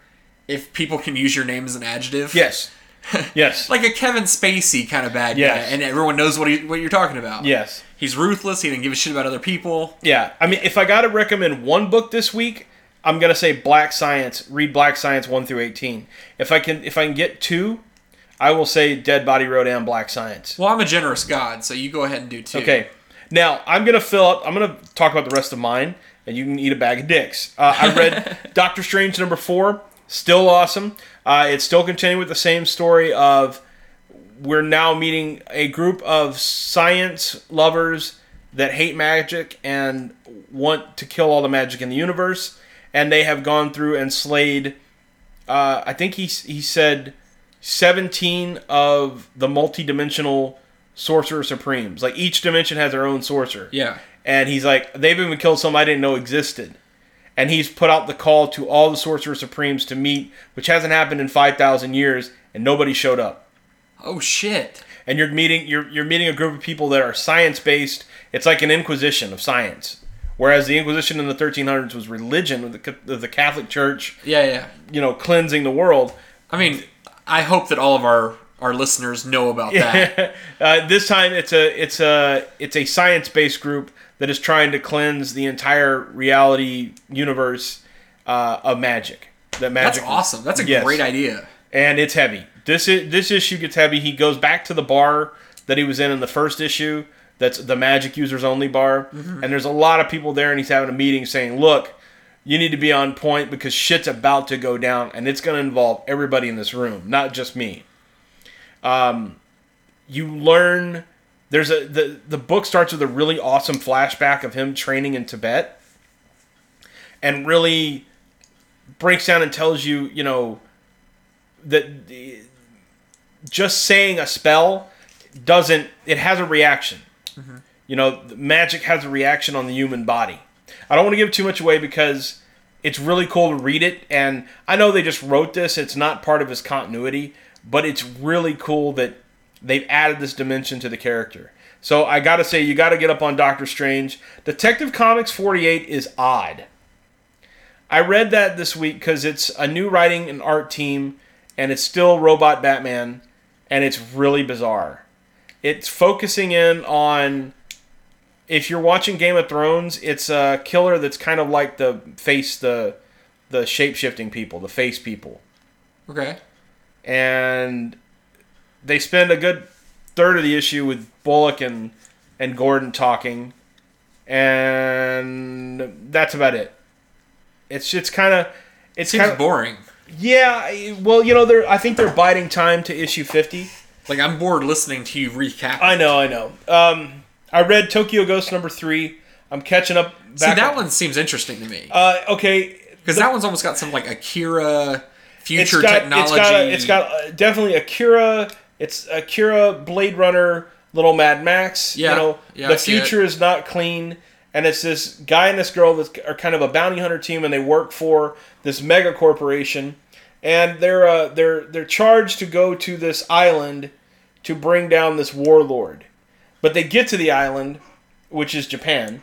if people can use your name as an adjective. yes, yes, Like a Kevin Spacey kind of bad Yes. guy, and everyone knows what he, what you're talking about. yes. He's ruthless. He didn't give a shit about other people. Yeah, I mean, if I got to recommend one book this week, I'm gonna say Black Science. Read Black Science one through eighteen. If I can, if I can get two, I will say Dead Body Road and Black Science. Well, I'm a generous god, so you go ahead and do two. Okay, now I'm gonna fill up. I'm gonna talk about the rest of mine, and you can eat a bag of dicks. Uh, I read Doctor Strange number four. Still awesome. Uh, it's still continuing with the same story of we're now meeting a group of science lovers that hate magic and want to kill all the magic in the universe. And they have gone through and slayed, uh, I think he, he said, 17 of the multi-dimensional sorcerer supremes. Like each dimension has their own sorcerer. Yeah. And he's like, they've even killed some I didn't know existed. And he's put out the call to all the sorcerer supremes to meet, which hasn't happened in 5,000 years, and nobody showed up Oh shit. and you're meeting you're you're meeting a group of people that are science based. It's like an inquisition of science. Whereas the Inquisition in the 1300s was religion, with the, of the Catholic Church, Yeah, yeah. you know, cleansing the world. I mean, I hope that all of our our listeners know about that. uh, this time, it's a it's a it's a science based group that is trying to cleanse the entire reality universe uh, of magic. That magic. That's awesome. That's a Yes. great idea. and it's heavy. This i- this issue gets heavy. He goes back to the bar that he was in in the first issue. That's the magic users only bar, and there's a lot of people there, and he's having a meeting saying, "Look, you need to be on point because shit's about to go down, and it's going to involve everybody in this room, not just me." Um, you learn. There's a the the book starts with a really awesome flashback of him training in Tibet, and really breaks down and tells you, you know, that the- just saying a spell doesn't it has a reaction you know magic has a reaction on the human body i don't want to give too much away because it's really cool to read it and i know they just wrote this it's not part of his continuity but it's really cool that they've added this dimension to the character so i gotta say you gotta get up on doctor strange detective comics 48 is odd I read that this week because it's a new writing and art team, and it's still Robot Batman, and it's really bizarre. It's focusing in on. If you're watching Game of Thrones, it's a killer that's kind of like the face the the shape shifting people, the face people, Okay. And they spend a good third of the issue with Bullock and and Gordon talking, and that's about it. It's it's kind of it's kind of boring. yeah. Well, you know, they're I think they're biding time to issue fifty. Like I'm bored listening to you recap. I know, I know. Um, I read Tokyo Ghost number three. I'm catching up. Back See, that on- one seems interesting to me Uh, okay, because that one's almost got some like Akira it's future got technology. it's got a, it's got definitely Akira. It's Akira, Blade Runner, Little Mad Max. Yeah, you know, yeah, the future is not clean, and it's this guy and this girl that are kind of a bounty hunter team, and they work for this mega corporation, and they're uh, they're they're charged to go to this island to bring down this warlord, but they get to the island, which is Japan,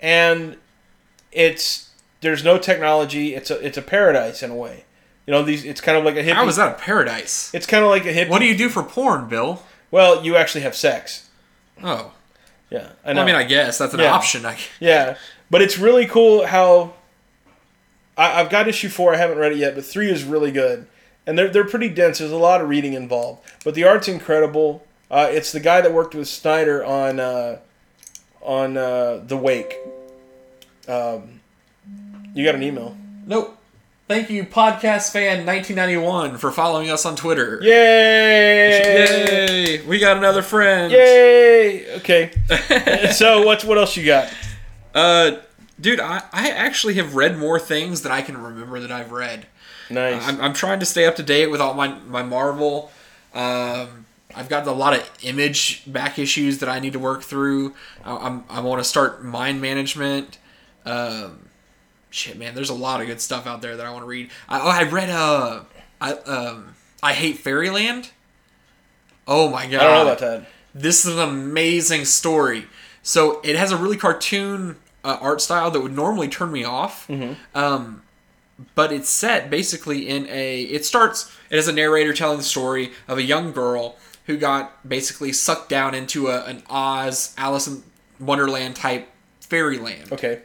and it's there's no technology. It's a it's a paradise in a way. You know, these it's kind of like a hippie. How is that a paradise? It's kind of like a hippie. What do you do for porn, Bill? Well, you actually have sex. Oh, Yeah, I well. I mean, I guess that's an Yeah. option. I, yeah, but it's really cool how I, I've got issue four. I haven't read it yet, but three is really good, and they're they're pretty dense. There's a lot of reading involved, but the art's incredible. Uh, it's the guy that worked with Snyder on uh, on uh, the Wake. Um, you got an email? nope. Thank you, podcast fan 1991, for following us on Twitter. Yay! Yay! We got another friend. Yay! Okay. so what's what else you got? Uh, dude, I, I actually have read more things than I can remember that I've read. Nice. I'm, I'm trying to stay up to date with all my my Marvel. Um, I've got a lot of image back issues that I need to work through. I, I'm I want to start mind management. Um, shit, man, there's a lot of good stuff out there that I want to read. I, oh, I read uh, I um, I hate Fairyland. Oh my god! I don't know about that. this is an amazing story. So it has a really cartoon uh, art style that would normally turn me off. Um, but it's set basically in a. It starts. It has a narrator telling the story of a young girl who got basically sucked down into a, an Oz, Alice in Wonderland type fairyland. Okay.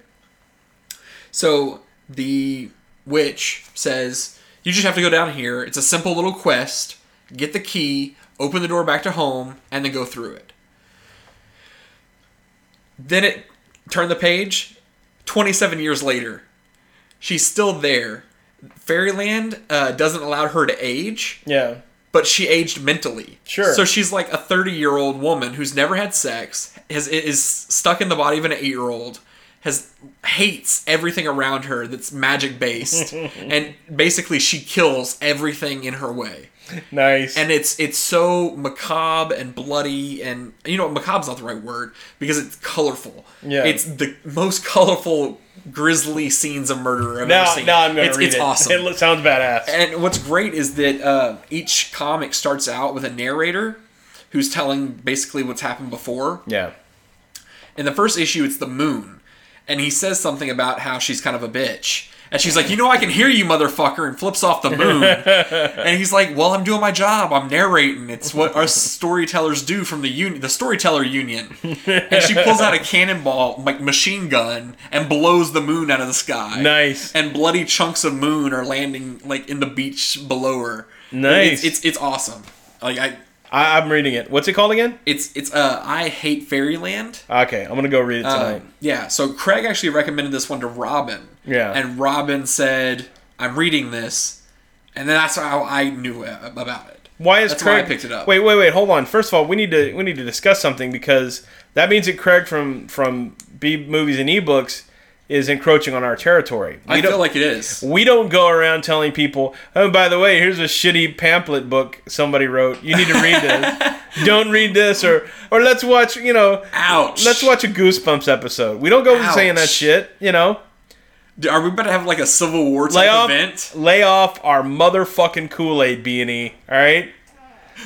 So the witch says, You just have to go down here. It's a simple little quest. Get the key, open the door back to home, and then go through it. Then it turned the page. 27 years later, she's still there. Fairyland uh, doesn't allow her to age, Yeah. but she aged mentally. Sure. So she's like a 30 year old woman who's never had sex, has is stuck in the body of an eight year old, has hates everything around her that's magic based, and basically she kills everything in her way. Nice. And it's it's so macabre and bloody and you know macabre's not the right word because it's colorful. Yeah. It's the most colorful grisly scenes of murder I've now, ever seen. now I'm gonna it's, read it's it. awesome. It sounds badass. And what's great is that uh, each comic starts out with a narrator who's telling basically what's happened before. yeah. In the first issue, it's the moon, and he says something about how she's kind of a bitch. And she's like, "You know, I can hear you, motherfucker," and flips off the moon. and he's like, "Well, I'm doing my job. I'm narrating. It's what our storytellers do from the union, the storyteller union." And she pulls out a cannonball, like machine gun, and blows the moon out of the sky Nice. and bloody chunks of moon are landing like in the beach below her. Nice. It's it's, it's awesome. Like I, I, I'm reading it. What's it called again? it's it's uh I hate Fairyland. Okay, I'm gonna go read it tonight. Um, yeah. So Craig actually recommended this one to Robin. Yeah. And Robin said, "I'm reading this," and then that's how I knew about it. why is that's why I Craig? picked it up. Wait, wait, wait. Hold on. First of all, we need to we need to discuss something because that means that Craig from from B movies and ebooks is encroaching on our territory. We I feel like it is. we don't go around telling people, oh, by the way, here's a shitty pamphlet book somebody wrote. You need to read this. don't read this, or or let's watch. You know, Ouch. let's watch a Goosebumps episode. We don't go saying that shit. You know. Are we about to have like a Civil War lay type off, event? lay off our motherfucking Kool Aid, B and E. All right,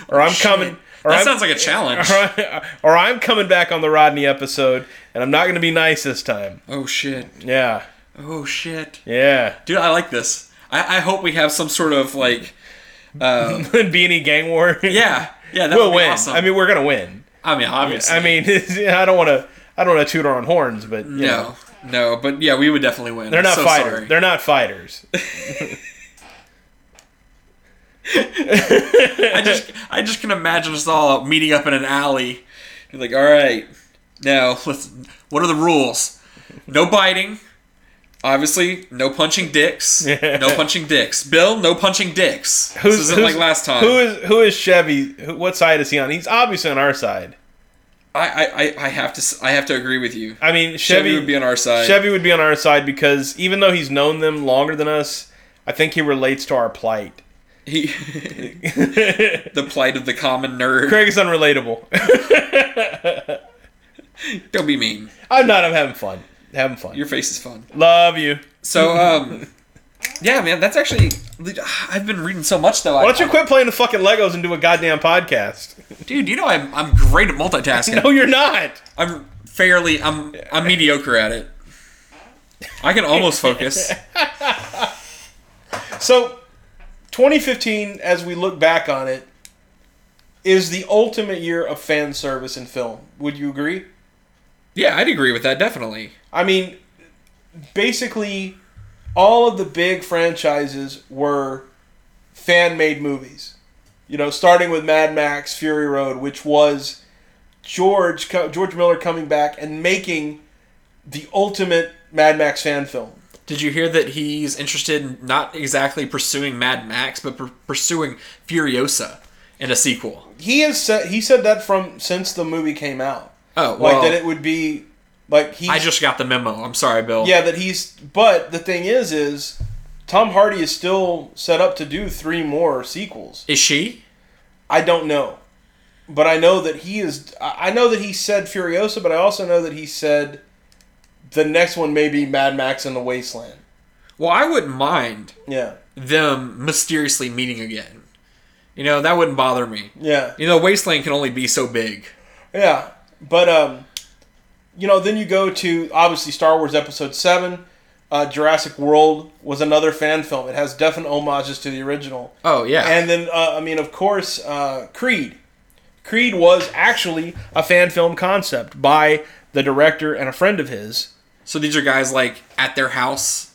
or I'm coming. Or That I'm, sounds like a challenge. or I'm coming back on the Rodney episode, and I'm not going to be nice this time. Oh shit. Yeah, Oh shit. yeah. Dude, I like this. I, I hope we have some sort of like, uh, Beanie Gang War. yeah, yeah, that we'll would be win. awesome. I mean, we're gonna win. I mean, obviously. I mean, I don't want to. I don't want to toot our own horns, but you know, no, no, but yeah, we would definitely win. they're not so fighters. sorry. They're not fighters. I just, I just can imagine us all meeting up in an alley. You're like, all right, now let's. What are the rules? No biting. Obviously, no punching dicks. no punching dicks. Bill, no punching dicks. this isn't like last time. Who is who is Chevy? Who, what side is he on? He's obviously on our side. I, I, I- have to, I have to agree with you. I mean, Chevy, Chevy, would be on our side. Chevy would be on our side because even though he's known them longer than us, I think he relates to our plight. He, the plight of the common nerd. Craig is unrelatable. Don't be mean. I'm not. I'm having fun. Having fun. Your face is fun. Love you. So, um, yeah, man, that's actually. I've been reading so much though. Why don't you quit playing the fucking Legos and do a goddamn podcast? dude? You know I'm I'm great at multitasking. No, you're not. I'm fairly. I'm I'm mediocre at it. I can almost focus. So, 2015, as we look back on it, is the ultimate year of fan service in film. Would you agree? Yeah, I'd agree with that definitely. I mean, basically, all of the big franchises were fan made movies. You know, starting with Mad Max Fury Road, which was George George Miller coming back and making the ultimate Mad Max fan film. Did you hear that he's interested in not exactly pursuing Mad Max, but pur- pursuing Furiosa in a sequel? He has said he said that from since the movie came out. Oh, like that it would be like he I just got the memo. I'm sorry, Bill. yeah that he's but the thing is is Tom Hardy is still set up to do three more sequels. Is she? I don't know, but I know that he is. I know that he said Furiosa, but I also know that he said the next one may be Mad Max in the Wasteland. Well, I wouldn't mind Yeah, them mysteriously meeting again. You know, that wouldn't bother me. yeah. You know, Wasteland can only be so big. Yeah, but um, you know, then you go to obviously Star Wars Episode Seven. Uh, Jurassic World was another fan film. It has definite homages to the original. Oh yeah. And then, uh, I mean, of course, uh, Creed. Creed was actually a fan film concept by the director and a friend of his. So these are guys like at their house.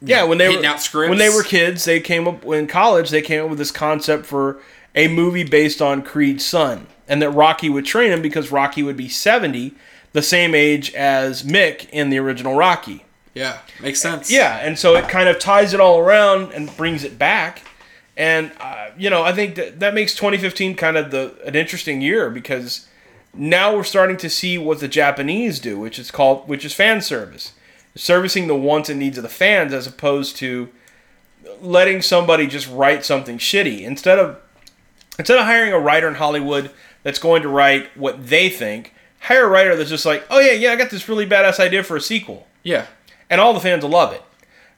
Yeah, when they were out scripts? when they were kids, they came up in college. They came up with this concept for a movie based on Creed's son, and that Rocky would train him because Rocky would be seventy, the same age as Mick in the original Rocky. Yeah, makes sense. Yeah, and so it kind of ties it all around and brings it back. And uh, you know, I think that that makes 2015 kind of the an interesting year because now we're starting to see what the Japanese do, which is called which is fan service, servicing the wants and needs of the fans as opposed to letting somebody just write something shitty instead of instead of hiring a writer in Hollywood that's going to write what they think. Hire a writer that's just like, oh yeah, yeah, I got this really badass idea for a sequel Yeah. and all the fans will love it.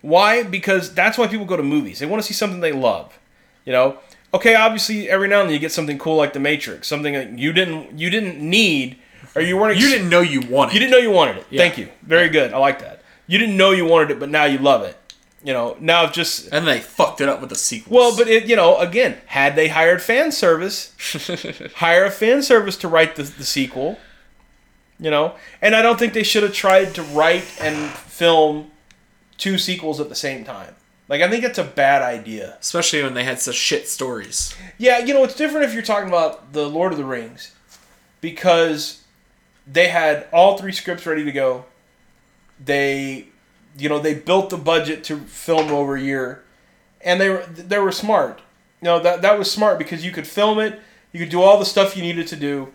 Why? Because that's why people go to movies. They want to see something they love. You know, okay, obviously every now and then you get something cool like The Matrix, something that you didn't you didn't need or you weren't. Ex- You didn't know you wanted. you didn't know you wanted it. Yeah. Thank you. Very good. I like that. You didn't know you wanted it, but now you love it. You know, now it's just And they fucked it up with the sequel. well, but it, you know, again, had they hired fan service, hire a fan service to write the, the sequel, you know, and I don't think they should have tried to write and film two sequels at the same time. Like, I think it's a bad idea. especially when they had such shit stories. Yeah, you know, it's different if you're talking about the Lord of the Rings because they had all three scripts ready to go. They, you know, they built the budget to film over a year, and they were they were smart. You know that that was smart because you could film it, you could do all the stuff you needed to do,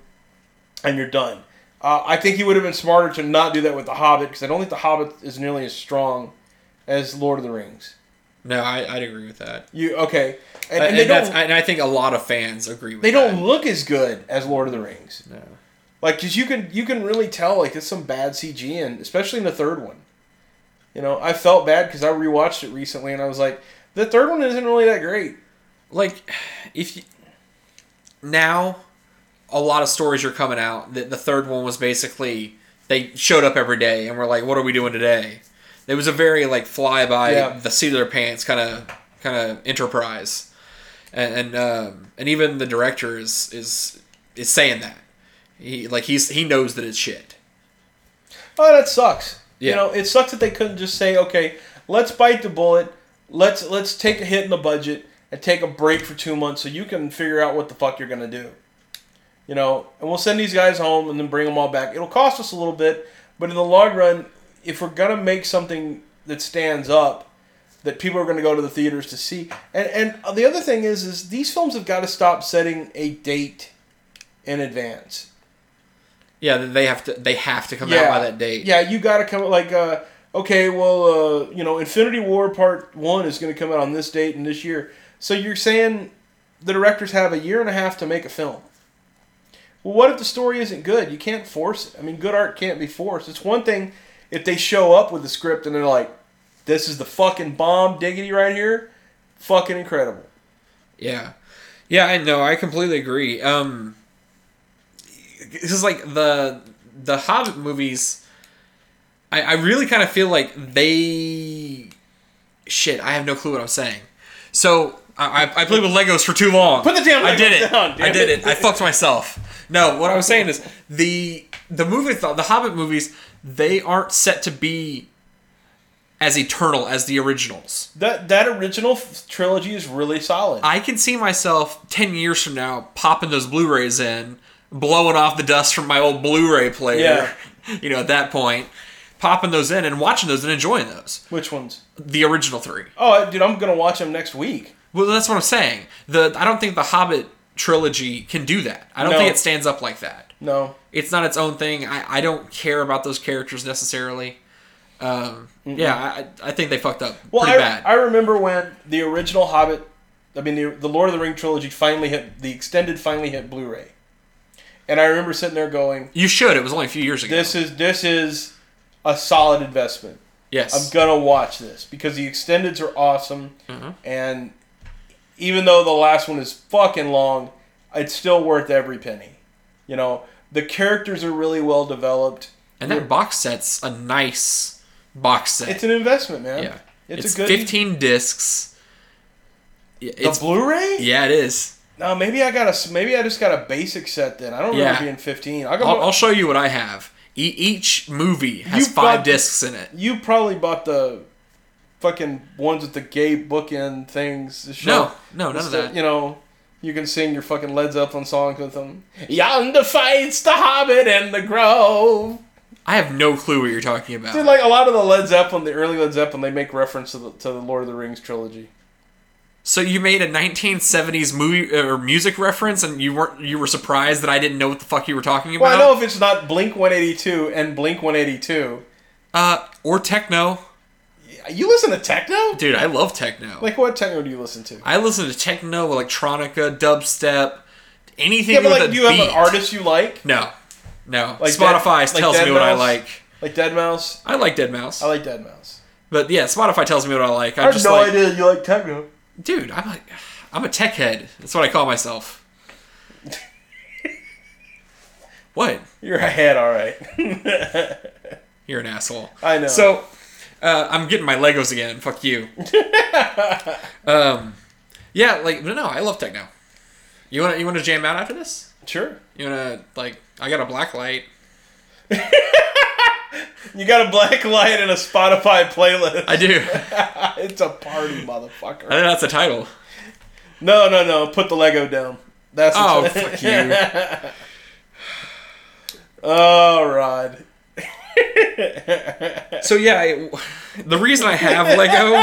and you're done. Uh, I think he would have been smarter to not do that with the Hobbit because I don't think the Hobbit is nearly as strong as Lord of the Rings. No, I, I'd agree with that. You okay? And, uh, And, and that's, and I think a lot of fans agree with they that. don't look as good as Lord of the Rings. No. Like, cause you can you can really tell like there's some bad CG and especially in the third one. You know, I felt bad because I rewatched it recently and I was like, the third one isn't really that great. Like, if you, now, a lot of stories are coming out. that the third one was basically they showed up every day and were like, "What are we doing today?" It was a very like fly by Yeah. the seat of their pants kind of kind of enterprise, and and, um, and even the director is is is saying that he like he's he knows that it's shit. Oh, that sucks. You know, it sucks that they couldn't just say, okay, let's bite the bullet, let's let's take a hit in the budget and take a break for two months so you can figure out what the fuck you're gonna do. You know, and we'll send these guys home and then bring them all back. It'll cost us a little bit, but in the long run, if we're gonna make something that stands up, that people are gonna go to the theaters to see, and and the other thing is, is these films have got to stop setting a date in advance. Yeah, they have to they have to come out by that date. Yeah, you got to come like uh, okay, well, uh, you know, Infinity War Part One is going to come out on this date and this year. So you're saying the directors have a year and a half to make a film. Well, what if the story isn't good? You can't force it. I mean, good art can't be forced. It's one thing if they show up with the script and they're like, "This is the fucking bomb diggity right here," fucking incredible. Yeah, yeah, I know. I completely agree. Um, because like the the Hobbit movies, I I really kind of feel like they, shit. I have no clue what I'm saying. So I I, played with Legos for too long. Put the damn Legos I did it. down, I did it. it. I fucked myself. No, what I was saying is the the movie the Hobbit movies they aren't set to be as eternal as the originals. That that original f- trilogy is really solid. I can see myself 10 years from now popping those Blu-rays in, blowing off the dust from my old Blu-ray player. Yeah. You know, at that point, popping those in and watching those and enjoying those. Which ones? The original 3. Oh, dude, I'm gonna watch them next week. Well, that's what I'm saying. The I don't think the Hobbit trilogy can do that. I don't No. think it stands up like that. No, It's not its own thing. I, I don't care about those characters necessarily. Um, yeah, I, I think they fucked up Well, pretty I, bad. I remember when the original Hobbit, I mean, the, the Lord of the Ring trilogy finally hit, the extended finally hit Blu ray. And I remember sitting there going, you should. It was only a few years ago. this is this is a solid investment. yes. I'm gonna watch this because the extendeds are awesome, Mhm. and even though the last one is fucking long, it's still worth every penny. You know, The characters are really well developed. And that box set's a nice box set. It's an investment, man. yeah. It's, It's, a good 15 discs. The It's Blu-ray? Yeah, it is. No, maybe I got a maybe I just got a basic set then. I don't remember Yeah. being 15. I'll I'll, I'll show you what I have. E- each movie has You five discs in it. You probably bought the fucking ones with the gay bookend things. show- No, no, none of that. You know, you can sing your fucking Led Zeppelin songs with them. Yonder fights the Hobbit and the Grove. I have no clue what you're talking about. Dude, like a lot of the Led Zeppelin, the early Led Zeppelin, they make reference to the, to the Lord of the Rings trilogy. So you made a 1970s movie or music reference, and you weren't you were surprised that I didn't know what the fuck you were talking about? Well, I know if it's not Blink 182 and Blink 182. Uh, or techno, You listen to techno? dude. I love techno. Like, what techno do you listen to? I listen to techno, electronica, dubstep, anything Yeah, but with like, do you have an artist you like? No, no. Like Spotify Dead- like tells me Dead what I like. Like deadmau5? I like deadmau5, I like deadmau5. but yeah, Spotify tells me what I like. I'm I have just no like, idea you like techno. dude, I'm like, I'm a tech head. That's what I call myself. what? You're a head, all right. You're an asshole. I know. So, uh, I'm getting my Legos again. Fuck you. um, yeah, like, but no, I love techno. You want to you want to jam out after this? sure. You want to like? I got a black light. You got a black light and a Spotify playlist. I do. it's a party, motherfucker. I think that's the title. No, no, no. Put the Lego down. That's Oh, fuck you. Oh, Rod. So yeah, I, the reason I have Lego,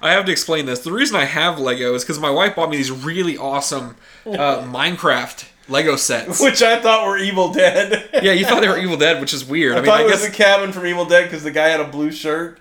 I have to explain this. The reason I have Lego is because my wife bought me these really awesome uh, Minecraft Lego sets. Which I thought were Evil Dead. Yeah, you thought they were Evil Dead, which is weird. I, I, mean, thought I it guess was the cabin from Evil Dead because the guy had a blue shirt.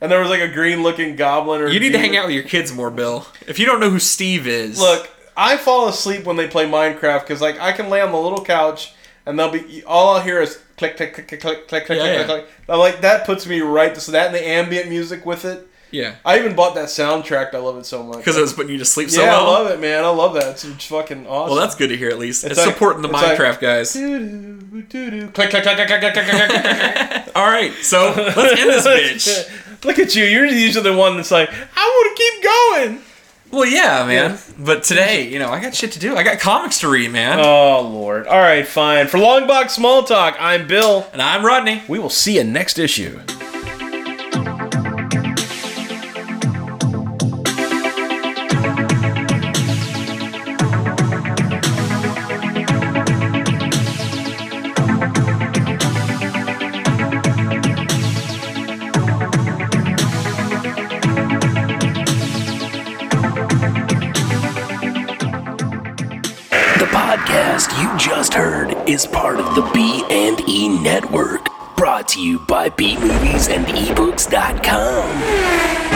And there was like a green looking goblin or you need to hang out with your kids more, Bill. If you don't know who Steve is, Look, I fall asleep when they play Minecraft because like I can lay on the little couch and they'll be all I'll hear is click click click click click click click yeah, click, yeah. click I'm like that puts me right. So that and the ambient music with it. Yeah. I even bought that soundtrack. I love it so much. Because it was putting you to sleep so yeah, well. I love it, man. I love that. It's fucking awesome. Well, that's good to hear at least. It's, it's like, supporting the it's Minecraft like, guys. Click, click, click, click, click, click, click, click. All right, so let's end this bitch. Look at you. You're usually the one that's like, I want to keep going. Well, yeah, man. But today, you know, I got shit to do. I got comics to read, man. Oh Lord. All right, fine. For Longbox Small Talk, I'm Bill. and I'm Rodney. We will see you next issue. Is part of the B and E network, brought to you by bmovies and ebooks.com.